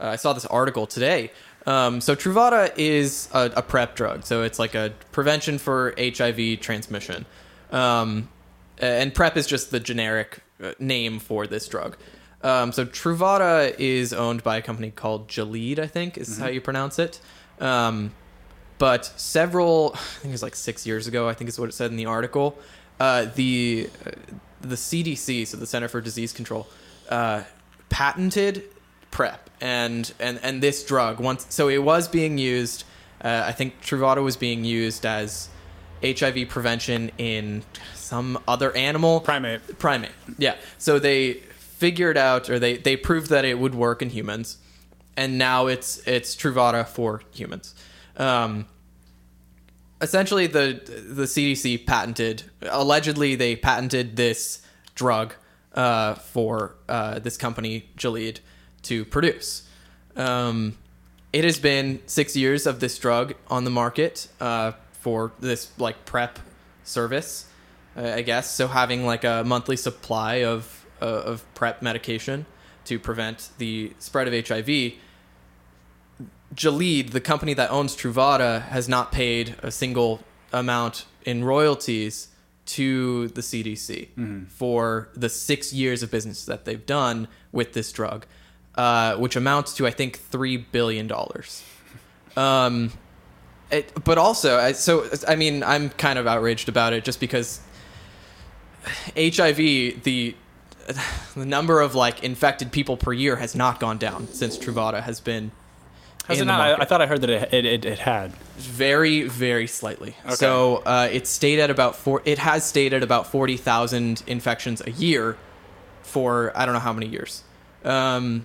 uh, I saw this article today. Um, so Truvada is a, a prep drug, so it's like a prevention for HIV transmission, um, and prep is just the generic uh, name for this drug. Um, so Truvada is owned by a company called Gilead, I think is how you pronounce it. Um, but several, I think it was like six years ago, I think is what it said in the article. Uh, the uh, the CDC, so the Center for Disease Control, uh, patented PrEP and and and this drug once. So it was being used. Uh, I think Truvada was being used as HIV prevention in some other animal primate. primate. Yeah. So they figured out, or they they proved that it would work in humans, and now it's it's Truvada for humans. Um, essentially, the the CDC patented, allegedly, they patented this drug uh, for uh, this company Gilead to produce. Um, it has been six years of this drug on the market uh, for this like prep service, uh, I guess. So having like a monthly supply of uh, of prep medication to prevent the spread of HIV. Gilead, the company that owns Truvada, has not paid a single amount in royalties to the CDC for the six years of business that they've done with this drug, uh, which amounts to I think three billion dollars. Um, it, but also, I- so I mean, I'm kind of outraged about it just because HIV, the the number of like infected people per year has not gone down since Truvada has been Has it not? I. I thought I heard that it, it, it, it had. very very slightly. Okay. So uh, it stayed at about four. It has stayed at about forty thousand infections a year for I don't know how many years, um,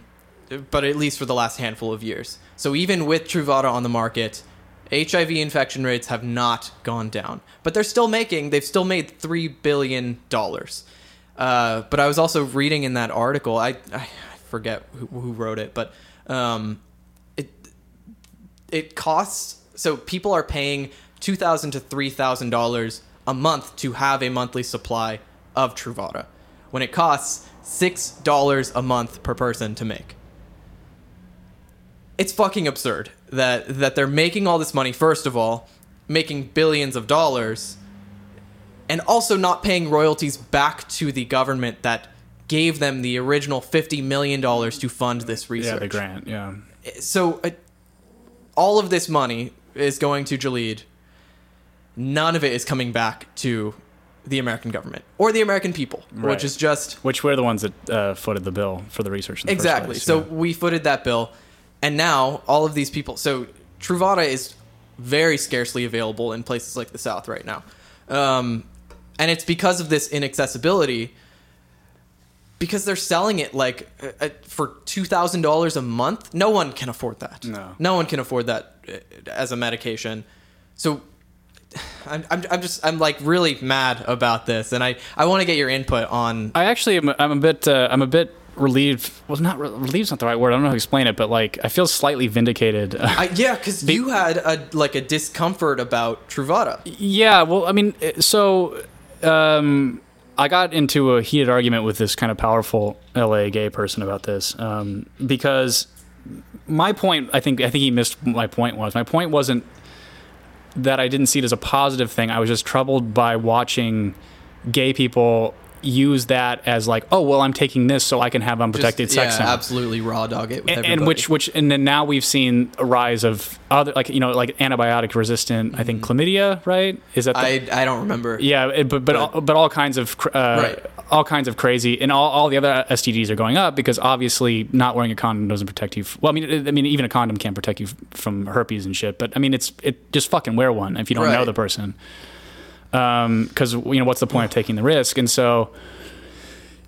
but at least for the last handful of years. So even with Truvada on the market, HIV infection rates have not gone down, but they're still making. They've still made three billion dollars. Uh, but I was also reading in that article. I I forget who, who wrote it, but um, it it costs so people are paying two thousand to three thousand dollars a month to have a monthly supply of Truvada, when it costs six dollars a month per person to make. It's fucking absurd that that they're making all this money. First of all, making billions of dollars, and also not paying royalties back to the government that gave them the original fifty million dollars to fund this research Yeah, the grant. Yeah. so uh, all of this money is going to Gilead. None of it is coming back to the American government or the American people, Right. which is just Which were the ones that uh, footed the bill for the research. The exactly. place, so yeah. we footed that bill, and now all of these people. So Truvada is very scarcely available in places like the South right now, um, and it's because of this inaccessibility. Because they're selling it like uh, uh, for two thousand dollars a month, no one can afford that. No. no one can afford that uh, as a medication. So I'm, I'm, I'm just I'm like really mad about this, and I, I want to get your input on I actually am. I'm a bit. Uh, I'm a bit relieved. Well, not re- relieved's not the right word. I don't know how to explain it, but like I feel slightly vindicated. I, yeah, because you had a like a discomfort about Truvada. Yeah, well, I mean, uh, so um, I got into a heated argument with this kind of powerful LA gay person about this um, because my point, I think, I think he missed my point was. My point wasn't that I didn't see it as a positive thing. I was just troubled by watching gay people use that as like, oh, well, I'm taking this so I can have unprotected Just, sex. yeah, now absolutely raw dog it with and, and which which and then now we've seen a rise of other like you know like antibiotic resistant I think chlamydia right is that the, Mm-hmm. I I don't remember. yeah it, but but all, but all kinds of uh, Right. all kinds of crazy and all, all the other STDs are going up because obviously not wearing a condom doesn't protect you well I mean I mean even a condom can't protect you from herpes and shit but I mean it's it just fucking wear one if you don't know the person because you know what's the point of taking the risk and so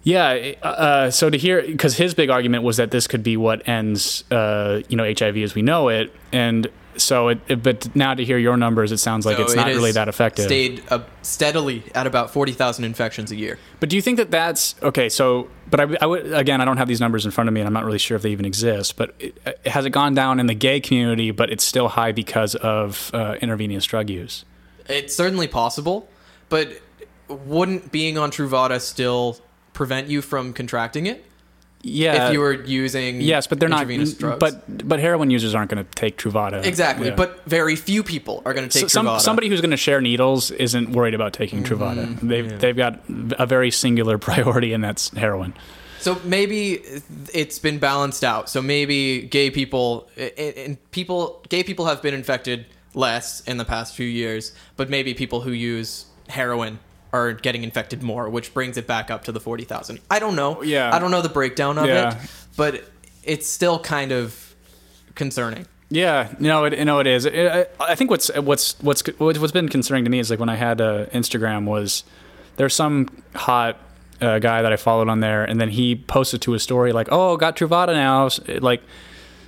Yeah. Uh, so to hear, because his big argument was that this could be what ends, uh, you know, HIV as we know it, and so it, it- But now to hear your numbers, it sounds like So it's not has really that effective. Stayed uh, steadily at about forty thousand infections a year. But do you think that that's okay? So, but I, I would again, I don't have these numbers in front of me, and I'm not really sure if they even exist. But it, it- has it gone down in the gay community? But it's still high because of uh, intravenous drug use. It's certainly possible, but wouldn't being on Truvada still prevent you from contracting it Yeah. if you were using yes, but they're not. drugs? But but heroin users aren't going to take Truvada. exactly, Yeah. but very few people are going to So take some, Truvada. somebody who's going to share needles isn't worried about taking mm-hmm. Truvada. They've they've got a very singular priority, and that's heroin. So maybe it's been balanced out. So maybe gay people and people, gay people have been infected less in the past few years, but maybe people who use heroin are getting infected more, which brings it back up to the forty thousand. I don't know. Yeah. I don't know the breakdown of Yeah. it, but it's still kind of concerning. Yeah, no, it, no, it is. It, I, I think what's what's what's what's been concerning to me is like when I had uh, Instagram was there's some hot uh, guy that I followed on there, and then he posted to his story like, "Oh, got Truvada now," like,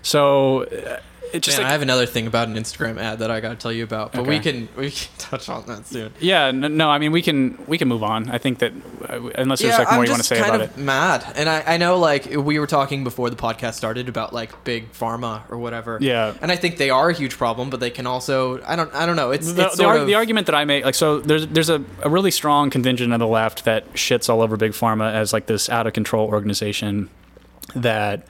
so uh, it just Man, like I have another thing about an Instagram ad that I got to tell you about, but we can we can touch on that soon. yeah, n- no, I mean we can we can move on. I think that uh, unless there's yeah, like more I'm you want to just say kind about of it. mad, and I, I know like we were talking before the podcast started about like big pharma or whatever. Yeah. and I think they are a huge problem, but they can also I don't I don't know. It's, the, it's the, sort arg- of, the argument that I make, like, so there's there's a, a really strong contingent of the left that shits all over big pharma as like this out of control organization that,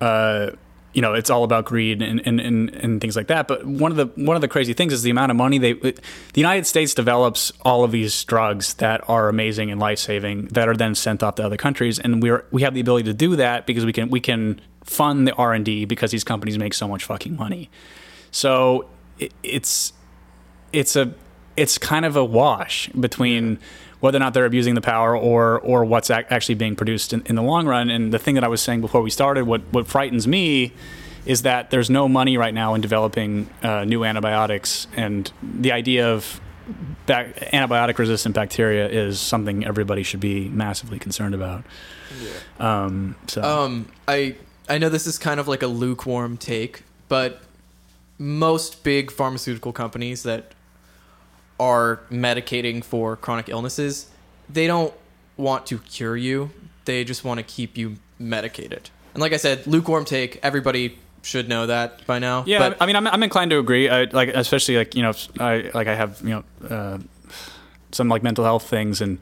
uh, you know, it's all about greed and, and, and, and things like that. But one of the one of the crazy things is the amount of money they, the United States develops all of these drugs that are amazing and life saving that are then sent off to other countries, and we're we have the ability to do that because we can we can fund the R and D because these companies make so much fucking money. So it, it's it's a it's kind of a wash between whether or not they're abusing the power or or what's ac- actually being produced in, in the long run. And the thing that I was saying before we started, what what frightens me is that there's no money right now in developing uh, new antibiotics, and the idea of bac- antibiotic resistant bacteria is something everybody should be massively concerned about. Um, so Um, I I know this is kind of like a lukewarm take, but most big pharmaceutical companies that are medicating for chronic illnesses, they don't want to cure you. They just want to keep you medicated. And like I said, lukewarm take. Everybody should know that by now. Yeah, but I mean, I'm, I'm inclined to agree. I, like, especially like you know, I like I have you know uh, some like mental health things and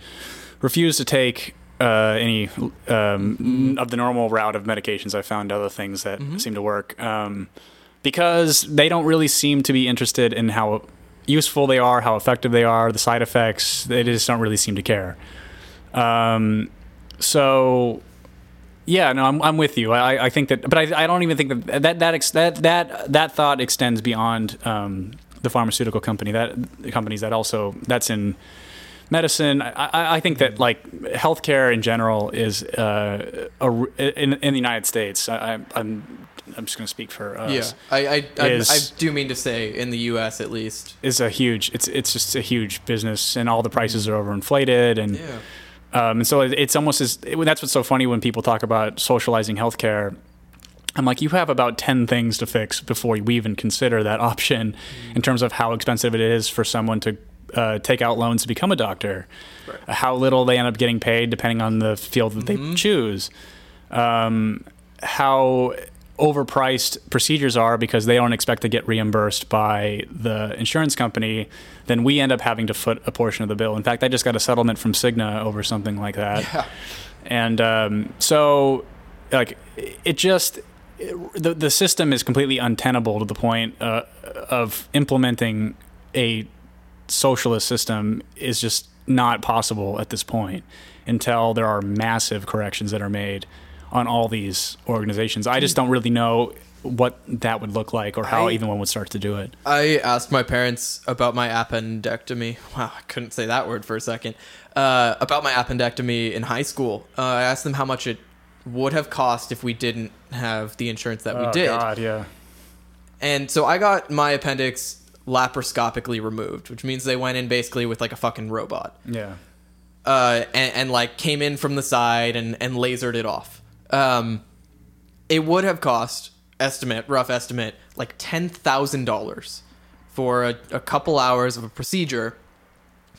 refuse to take uh, any um, of the normal route of medications. I found other things that seem to work um, because they don't really seem to be interested in how useful they are, how effective they are, the side effects. They just don't really seem to care. Um, so yeah, no, I'm, I'm with you. I, I think that, but I, I don't even think that that that ex, that that that thought extends beyond um, the pharmaceutical company. That companies that also that's in medicine. I, I, think that like healthcare in general is uh, a, in in the United States. I, I'm I'm just going to speak for us. yeah, I I, I, is- I do mean to say in the U.S. at least. Is a huge. It's it's just a huge business, and all the prices are overinflated, and Yeah. Um, and so it- it's almost as it, that's what's so funny when people talk about socializing healthcare. I'm like, you have about 10 things to fix before we even consider that option in terms of how expensive it is for someone to uh, take out loans to become a doctor, how little they end up getting paid depending on the field that they choose, um, how overpriced procedures are because they don't expect to get reimbursed by the insurance company, then we end up having to foot a portion of the bill. In fact, I just got a settlement from Cigna over something like that. And um, so, like, it just the the system is completely untenable to the point uh, of implementing a socialist system is just not possible at this point until there are massive corrections that are made on all these organizations. I just don't really know what that would look like or how I- even one would start to do it. I asked my parents about my appendectomy. Wow, I couldn't say that word for a second. Uh, about my appendectomy in high school. Uh, I asked them how much it would have cost if we didn't have the insurance that we did. Oh, God, yeah. And so I got my appendix laparoscopically removed, which means they went in basically with like a fucking robot. Yeah. uh, and, and like came in from the side and and lasered it off. Um, it would have cost estimate rough estimate like ten thousand dollars for a, a couple hours of a procedure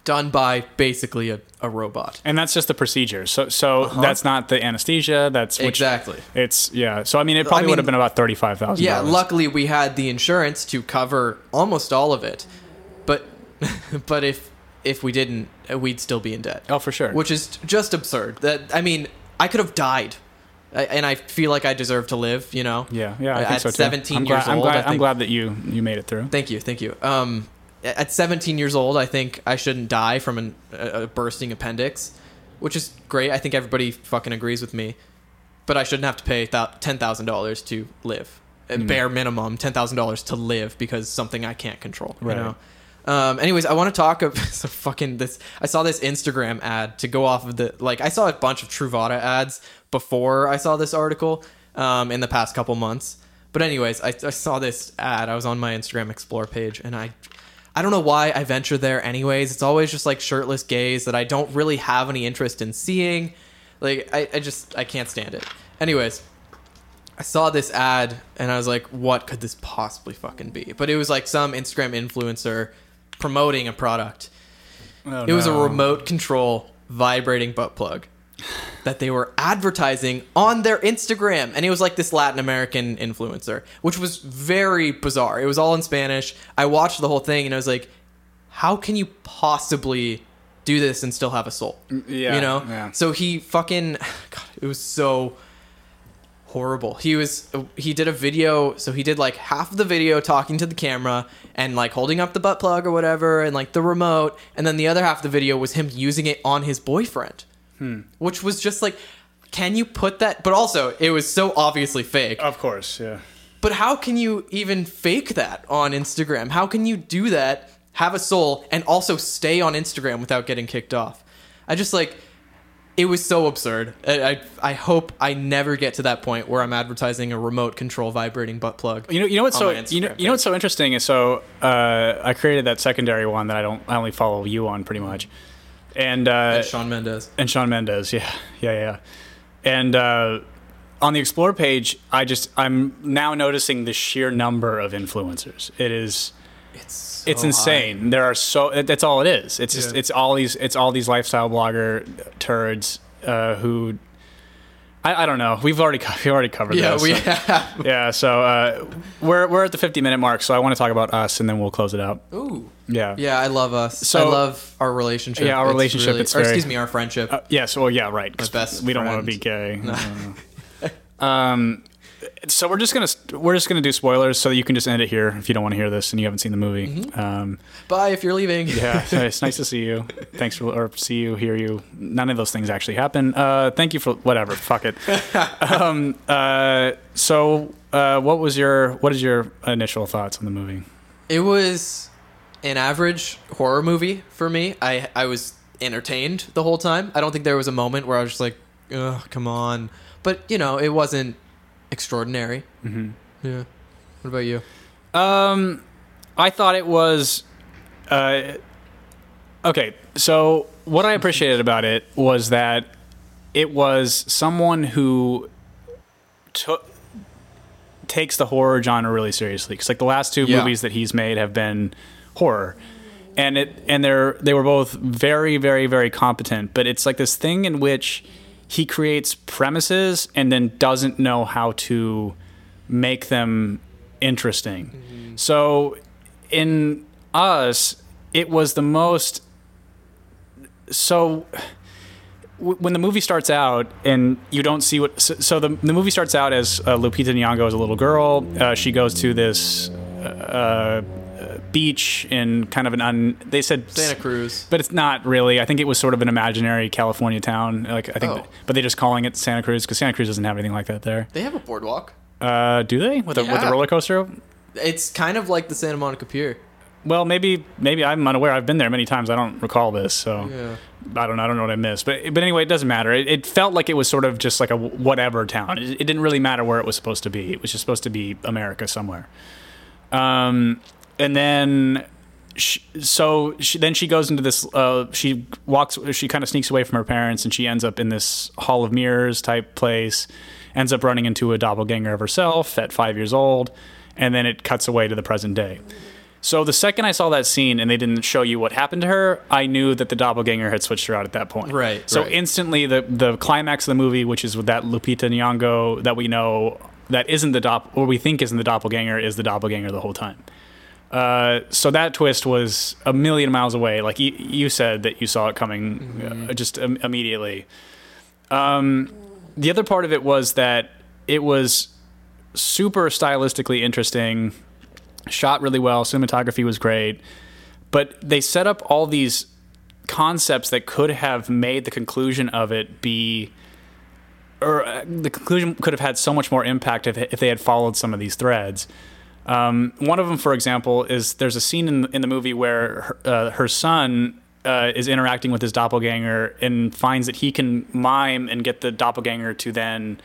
done by basically a, a robot. And that's just the procedure. So so that's not the anesthesia. That's which, Exactly. It's yeah. So I mean, it probably would mean- have been about thirty five thousand. Yeah, luckily we had the insurance to cover almost all of it, but but if if we didn't, we'd still be in debt. Oh, for sure. Which is just absurd. That I mean, I could have died, I- and I feel like I deserve to live. You know. Yeah, yeah. I think At so too. 17 I'm years glad, I'm glad, I I'm glad that you you made it through. Thank you, thank you. Um, at 17 years old, I think I shouldn't die from an, a, a bursting appendix, which is great. I think everybody fucking agrees with me. But I shouldn't have to pay thou- $10,000 to live. Mm. bare minimum, $10,000 to live because something I can't control. Right. You know? Um, anyways, I want to talk of so fucking this. I saw this Instagram ad to go off of the like. I saw a bunch of Truvada ads before I saw this article um, in the past couple months. But anyways, I, I saw this ad. I was on my Instagram Explore page, and I, I don't know why I venture there. Anyways, it's always just like shirtless gays that I don't really have any interest in seeing. Like I, I just I can't stand it. Anyways, I saw this ad and I was like, what could this possibly fucking be? But it was like some Instagram influencer promoting a product. Oh, It was a remote control vibrating butt plug that they were advertising on their Instagram. And it was like this Latin American influencer, which was very bizarre. It was all in Spanish. I watched the whole thing and I was like, how can you possibly do this and still have a soul? Mm, yeah, You know? yeah. So he fucking God, it was so horrible. He was he did a video, so he did like half of the video talking to the camera and like holding up the butt plug or whatever and like the remote, and then the other half of the video was him using it on his boyfriend. Hmm. Which was just like can you put that but also it was so obviously fake. Of course, yeah. But how can you even fake that on Instagram? How can you do that, have a soul, and also stay on Instagram without getting kicked off? I just like it was so absurd. I, I I hope I never get to that point where I'm advertising a remote control vibrating butt plug. You know, you know what's so you know, you know what's so interesting is so uh, I created that secondary one that I don't I only follow you on pretty much, and uh, And Shawn Mendes. and Shawn Mendes, yeah, yeah, yeah, and uh, on the explore page, I just I'm now noticing the sheer number of influencers. It is It's it's so insane. There are so that- that's all it is. It's just it's all these it's all these lifestyle blogger turds uh, who. I, I don't know. We've already we've already covered. Yeah, this. we have. Yeah, so uh, we're we're at the 50 minute mark, so I want to talk about us, and then we'll close it out. Ooh. Yeah. Yeah, I love us. So- I love our relationship. Yeah, our It's relationship, really- it's or very- excuse me, our friendship. Uh, yes. Well, yeah. Right. 'cause best we don't want to be gay. um, so we're just gonna we're just gonna do spoilers, so that you can just end it here if you don't want to hear this and you haven't seen the movie. Mm-hmm. Um, Bye if you're leaving. yeah, it's nice to see you. Thanks for or see you, hear you. None of those things actually happen. Uh, thank you for whatever. Fuck it. um, uh, so, uh, what was your what is your initial thoughts on the movie? It was an average horror movie for me. I I was entertained the whole time. I don't think there was a moment where I was just like, "Ugh, come on." But you know, it wasn't extraordinary. Mm-hmm. Yeah. What about you? Um, I thought it was. Uh, okay, so what I appreciated about it was that it was someone who took takes the horror genre really seriously. Because like the last two Yeah. movies that he's made have been horror. And it and they're they were both very very very competent, but it's like this thing in which he creates premises and then doesn't know how to make them interesting. So in us, it was the most so w- when the movie starts out and you don't see what so, so the, the movie starts out as uh, lupita nyong'o is a little girl uh, she goes to this uh, uh, beach in kind of an un they said Santa Cruz. but it's not really i think it was sort of an imaginary california town like i think Oh. but they're just calling it santa cruz because santa cruz doesn't have anything like that there They have a boardwalk. uh, do they with a, with a roller coaster It's kind of like the Santa Monica Pier. well maybe maybe i'm unaware i've been there many times i don't recall this so Yeah. I don't know. I don't know what I missed, but but anyway, it doesn't matter. It, it felt like it was sort of just like a whatever town. It, it didn't really matter where it was supposed to be. It was just supposed to be America somewhere. Um, and then sh so she, then she goes into this. Uh, she walks. She kind of sneaks away from her parents, and she ends up in this Hall of Mirrors type place. Ends up running into a doppelganger of herself at five years old, and then it cuts away to the present day. So the second I saw that scene and they didn't show you what happened to her, I knew that the doppelganger had switched her out at that point. Right, So right. instantly, the the climax of the movie, which is with that Lupita Nyong'o that we know that isn't the dop or we think isn't the doppelganger, is the doppelganger the whole time. Uh, so that twist was a million miles away. Like you, you said that you saw it coming uh, just Im- immediately. Um, the other part of it was that it was super stylistically interesting, shot really well, cinematography was great, but they set up all these concepts that could have made the conclusion of it be or uh, the conclusion could have had so much more impact if, if they had followed some of these threads. Um, one of them, for example, is there's a scene in, in the movie where her, uh, her son uh, is interacting with his doppelganger and finds that he can mime and get the doppelganger to then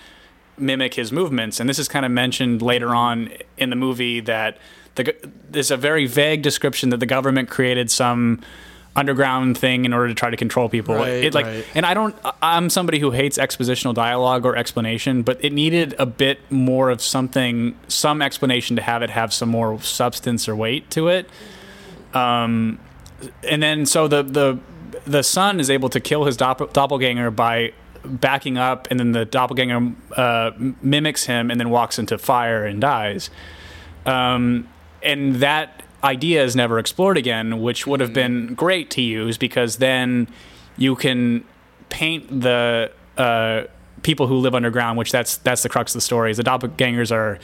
mimic his movements. And this is kind of mentioned later on in the movie that the, there's a very vague description that the government created some underground thing in order to try to control people. Right, it like right. and I don't I'm somebody who hates expositional dialogue or explanation, but it needed a bit more of something some explanation to have it have some more substance or weight to it. Um and then so the the the son is able to kill his doppel- doppelganger by backing up and then the doppelganger uh, mimics him and then walks into fire and dies um, and that idea is never explored again, which would have been great to use because then you can paint the uh, people who live underground, which that's that's the crux of the story. Is the doppelgangers are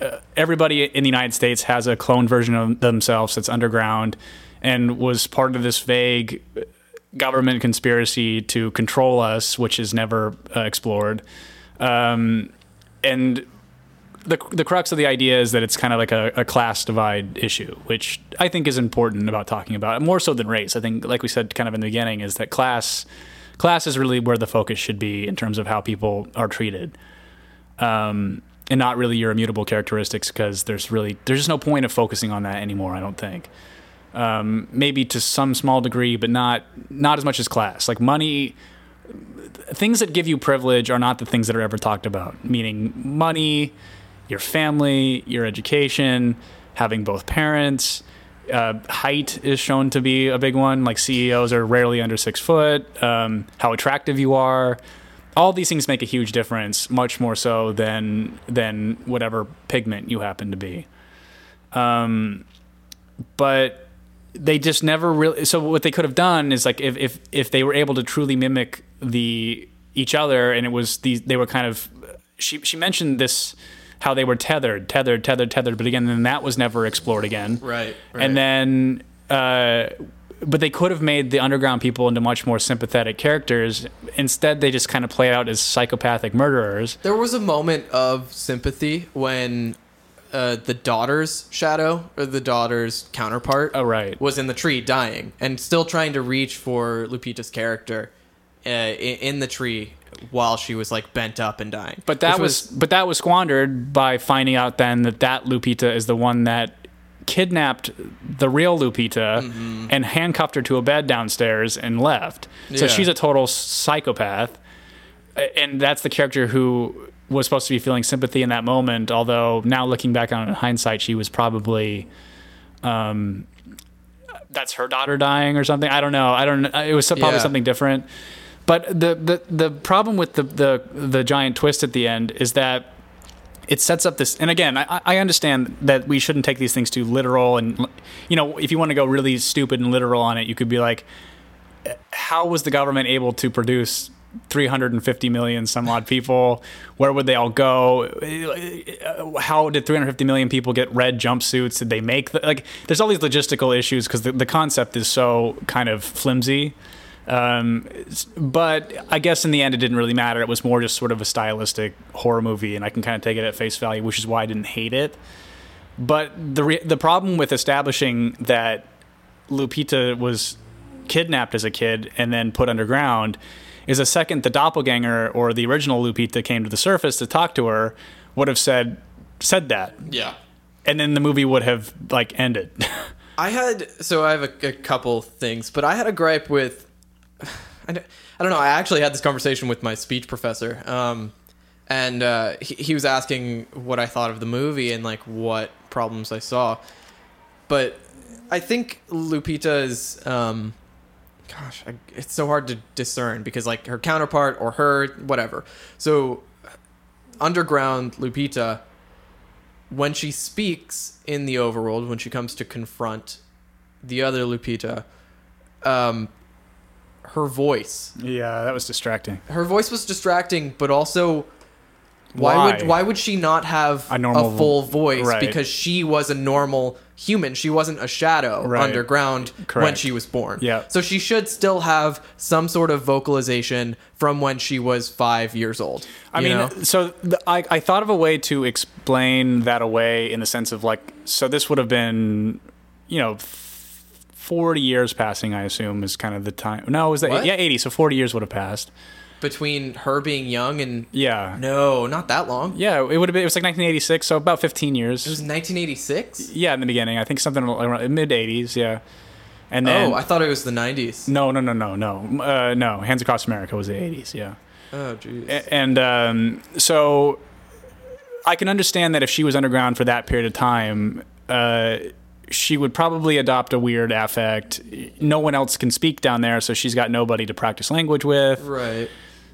uh, everybody in the United States has a clone version of themselves that's underground and was part of this vague government conspiracy to control us, which is never uh, explored. Um, and the the crux of the idea is that it's kind of like a, a class divide issue, which I think is important about talking about more so than race. I think, like we said, kind of in the beginning, is that class class is really where the focus should be in terms of how people are treated, um, and not really your immutable characteristics, because there's really there's just no point of focusing on that anymore. I don't think. Um, maybe to some small degree, but not not as much as class. Like money, things that give you privilege are not the things that are ever talked about. Meaning money, your family, your education, having both parents. Uh, height is shown to be a big one. Like CEOs are rarely under six foot. Um, how attractive you are. All these things make a huge difference, much more so than than whatever pigment you happen to be. Um, but they just never really. So what they could have done is like if if if they were able to truly mimic the each other, and it was these they were kind of. She she mentioned this how they were tethered, tethered, tethered, tethered, but again, then that was never explored again. Right, right. And then, uh, but they could have made the underground people into much more sympathetic characters. Instead, they just kind of play out as psychopathic murderers. There was a moment of sympathy when uh, the daughter's shadow, or the daughter's counterpart, Oh, right. was in the tree dying and still trying to reach for Lupita's character uh, i- in the tree while she was like bent up and dying. But that Which was, but that was squandered by finding out then that that Lupita is the one that kidnapped the real Lupita Mm-hmm. and handcuffed her to a bed downstairs and left. So Yeah. she's a total psychopath, and that's the character who was supposed to be feeling sympathy in that moment. Although now looking back on it in hindsight, she was probably. Um, that's her daughter dying or something. I don't know. I don't. It was probably Yeah. something different. But the, the the problem with the, the the giant twist at the end is that it sets up this. And again, I, I understand that we shouldn't take these things too literal. And you know, if you want to go really stupid and literal on it, you could be like, how was the government able to produce 350 million some odd people? Where would they all go? How did 350 million people get red jumpsuits? Did they make the, like? There's all these logistical issues because the, the concept is so kind of flimsy. Um, but I guess in the end, it didn't really matter. It was more just sort of a stylistic horror movie, and I can kind of take it at face value, which is why I didn't hate it. But the re- the problem with establishing that Lupita was kidnapped as a kid and then put underground is a second the doppelganger or the original Lupita came to the surface to talk to her would have said said that yeah. and then the movie would have like ended I had so I have a, a couple things, but I had a gripe with. I don't, know. I actually had this conversation with my speech professor, um, and uh, he, he was asking what I thought of the movie and like what problems I saw. But I think Lupita is, um, gosh, I, it's so hard to discern because like her counterpart or her whatever. So, underground Lupita when she speaks in the overworld, when she comes to confront the other Lupita, um, her voice, Yeah, that was distracting. her voice was distracting, but also. Why, Why? would why would she not have A normal a full voice? right. Because she was a normal human. She wasn't a shadow Right. underground when she was born. Yeah. So she should still have some sort of vocalization from when she was five years old. I mean, know? so the, I, I thought of a way to explain that away in the sense of like, so this would have been, you know, 40 years passing, I assume, is kind of the time. No, it was that, What? yeah, 80. So 40 years would have passed. between her being young and Yeah. no, not that long. Yeah, it would have been, it was like 1986, so about 15 years. It was 1986. yeah, in the beginning. I think something around mid 80s, yeah. And then, oh, I thought it was the 90s. no, no, no, no, no. Uh, no, Hands Across America was the 80s, yeah. Oh, jeez. And um, so I can understand that if she was underground for that period of time, uh, she would probably adopt a weird affect. No one else can speak down there, so she's got nobody to practice language with. Right.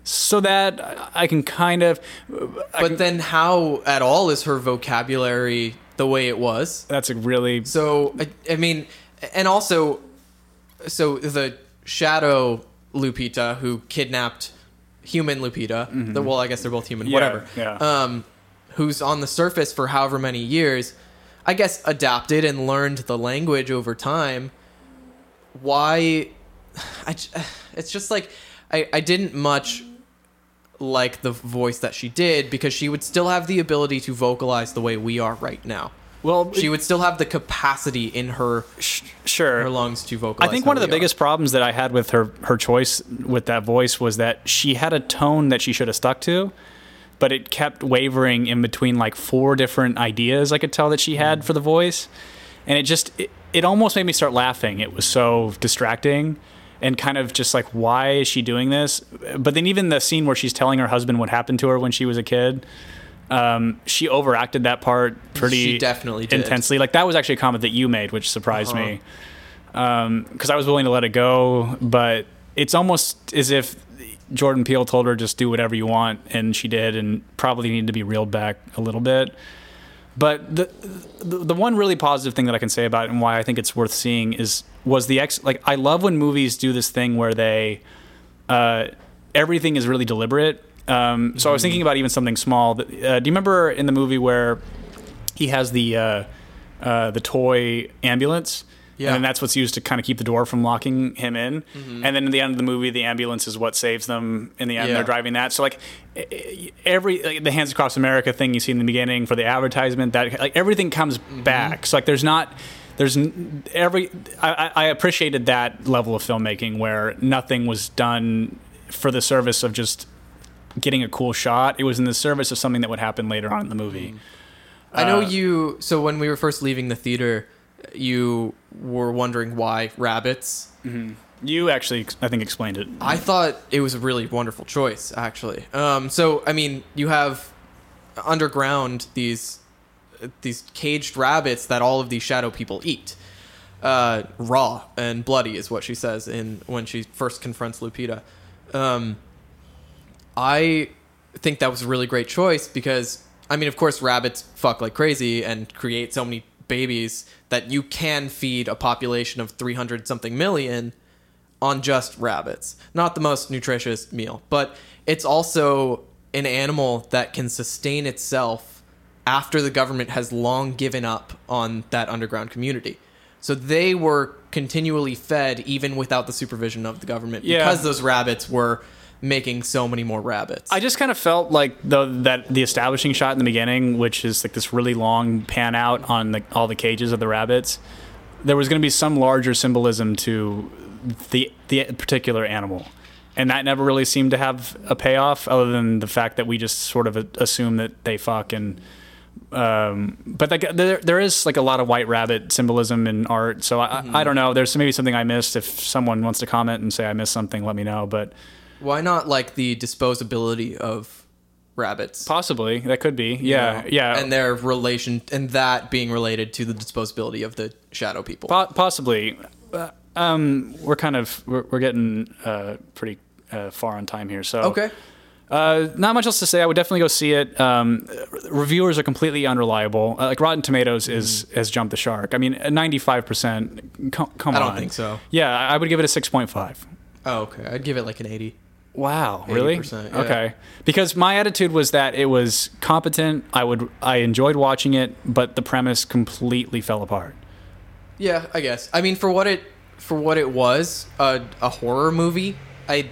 So that I can kind of. But then, how at all is her vocabulary the way it was? That's a really. So, I, I mean, and also, so the shadow Lupita who kidnapped human Lupita, the, well, I guess they're both human, Yeah, whatever. yeah. Um, who's on the surface for however many years, I guess adapted and learned the language over time. Why? I, it's just like I, I didn't much like the voice that she did because she would still have the ability to vocalize the way we are right now. Well, She would still have the capacity in her sure. her lungs to vocalize. I think one of the we are. biggest problems that I had with her her choice with that voice was that she had a tone that she should have stuck to, but it kept wavering in between like four different ideas I could tell that she Mm. had for the voice, and it just it, it almost made me start laughing. It was so distracting. And kind of just like, why is she doing this? But then, even the scene where she's telling her husband what happened to her when she was a kid, um, she overacted that part pretty She definitely did. intensely. Like that was actually a comment that you made, which surprised me because I was willing to let it go, but it's almost as if Jordan Peele told her just do whatever you want, and she did, and probably needed to be reeled back a little bit. But the, the the one really positive thing that I can say about it and why I think it's worth seeing is was the ex like I love when movies do this thing where they uh, everything is really deliberate. Um, so I was thinking about even something small. That, uh, do you remember in the movie where he has the uh, uh, the toy ambulance? Yeah. And then that's what's used to kind of keep the door from locking him in. Mm-hmm. And then at the end of the movie, the ambulance is what saves them in the end. Yeah. They're driving that. So like every like, the Hands Across America thing you see in the beginning for the advertisement, that like everything comes mm-hmm. back. So like there's not there's every I, I appreciated that level of filmmaking where nothing was done for the service of just getting a cool shot. It was in the service of something that would happen later on in the movie. Mm-hmm. I know Uh, you. So when we were first leaving the theater, you were wondering why rabbits. You actually, I think, explained it. I thought it was a really wonderful choice, actually. Um, so I mean, you have underground these these caged rabbits that all of these shadow people eat. Uh, raw and bloody is what she says in when she first confronts Lupita. Um, I think that was a really great choice because I mean, of course, rabbits fuck like crazy and create so many babies that you can feed a population of 300 something million on just rabbits. Not the most nutritious meal, but it's also an animal that can sustain itself after the government has long given up on that underground community. So they were continually fed even without the supervision of the government Yeah. because those rabbits were making so many more rabbits. I just kind of felt like the that the establishing shot in the beginning, which is like this really long pan out on the, all the cages of the rabbits, there was going to be some larger symbolism to the the particular animal, and that never really seemed to have a payoff, other than the fact that we just sort of assume that they fuck and Um, but like there, there is like a lot of white rabbit symbolism in art. So I, I, I don't know. There's maybe something I missed. If someone wants to comment and say I missed something, let me know. But Why not like the disposability of rabbits? possibly that could be. Yeah, know, yeah. And their relation, and that being related to the disposability of the shadow people. Po- possibly. Uh, um, we're kind of we're, we're getting uh, pretty uh, far on time here. So Okay. Uh, not much else to say. I would definitely go see it. Um, reviewers are completely unreliable. Uh, like Rotten Tomatoes is has jumped the shark. I mean, ninety five percent. Come Mm. I don't think so. Yeah, I would give it a six point five. Oh, okay. I'd give it like an 80. Wow, really? 80%, yeah. Okay. Because my attitude was that it was competent. I would I enjoyed watching it, but the premise completely fell apart. Yeah, I guess. I mean, for what it for what it was, a, a horror movie, I,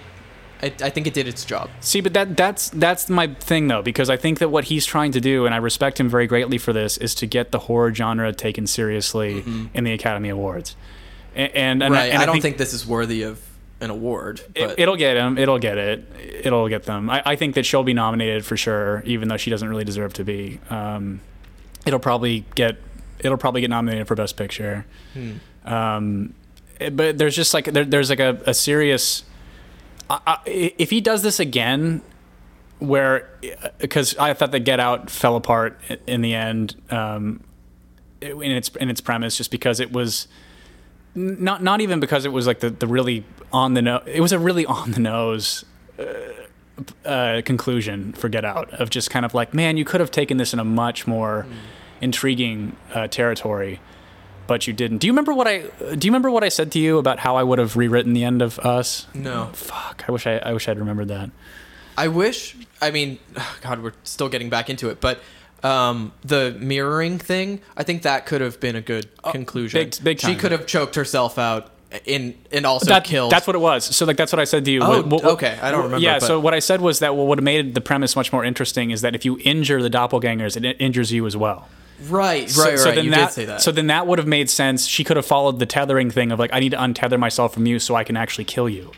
I I think it did its job. See, but that that's that's my thing though, because I think that what he's trying to do, and I respect him very greatly for this, is to get the horror genre taken seriously in the Academy Awards. And, and, and Mm-hmm. right. and I, don't think, this is worthy of an award. But it, will get him. It'll get it. It'll get them. I, I think that she'll be nominated for sure, even though she doesn't really deserve to be. Um, it'll probably get. It'll probably get nominated for Best Picture. Hmm. Um, it- but there's just like there, there's like a, a serious. I, I, if he does this again, where because I thought that Get Out fell apart in the end, um, in its in its premise, just because it was n- not not even because it was like the, the really on the nose. It was a really on the nose uh, uh, conclusion for Get Out of just kind of like, man, you could have taken this in a much more intriguing uh, territory, but you didn't. Do you remember what I? Do you remember what I said to you about how I would have rewritten the end of Us? no. Fuck, I wish I I wish I'd remembered that. I wish. I mean, God, we're still getting back into it, but um, the mirroring thing, I think that could have been a good conclusion. big- big She time. could have choked herself out in and also that, killed. That's what it was. So like that's what I said to you. Oh, okay. I don't remember, Yeah. but- So what I said was that what would have made the premise much more interesting is that if you injure the doppelgangers, it injures you as well. right, right, So, right. then you that, did say that. So then that would have made sense. She could have followed the tethering thing of like, I need to untether myself from you so I can actually kill you.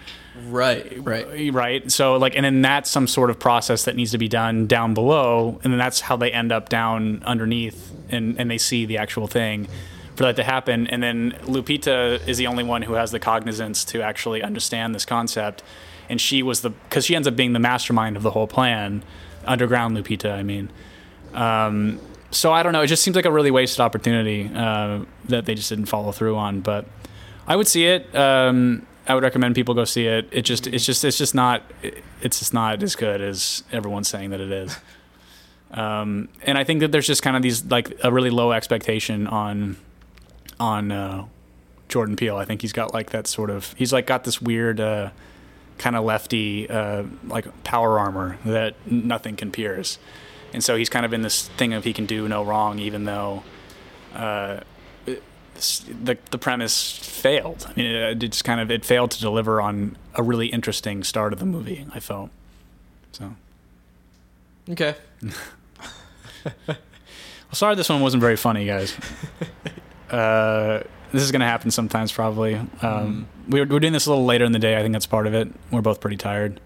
Right, right. Right. So like, and then that's some sort of process that needs to be done down below, and then that's how they end up down underneath, and and they see the actual thing for that to happen. And then Lupita is the only one who has the cognizance to actually understand this concept, and she was the because she ends up being the mastermind of the whole plan, underground Lupita. I mean. Um, so I don't know. It just seems like a really wasted opportunity uh, that they just didn't follow through on. But I would see it. Um, I would recommend people go see it. It just, it's just, it's just not, it's just not as good as everyone's saying that it is. Um, and I think that there's just kind of these like a really low expectation on, on uh, Jordan Peele. I think he's got like that sort of, he's like got this weird. Uh, kind of lefty uh, like power armor that nothing can pierce and so he's kind of in this thing of he can do no wrong even though uh, the the premise failed. I mean, it, it just kind of it failed to deliver on a really interesting start of the movie. I felt so. Okay. Well, sorry, this one wasn't very funny, guys. uh, this is gonna happen sometimes, probably. Um, we're we're doing this a little later in the day. I think that's part of it. We're both pretty tired,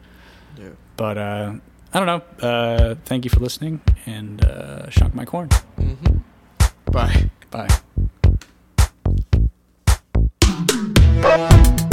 Yeah. but uh, I don't know. Uh, thank you for listening, and uh, shunk my corn. Mm-hmm. Bye. Bye. Thank.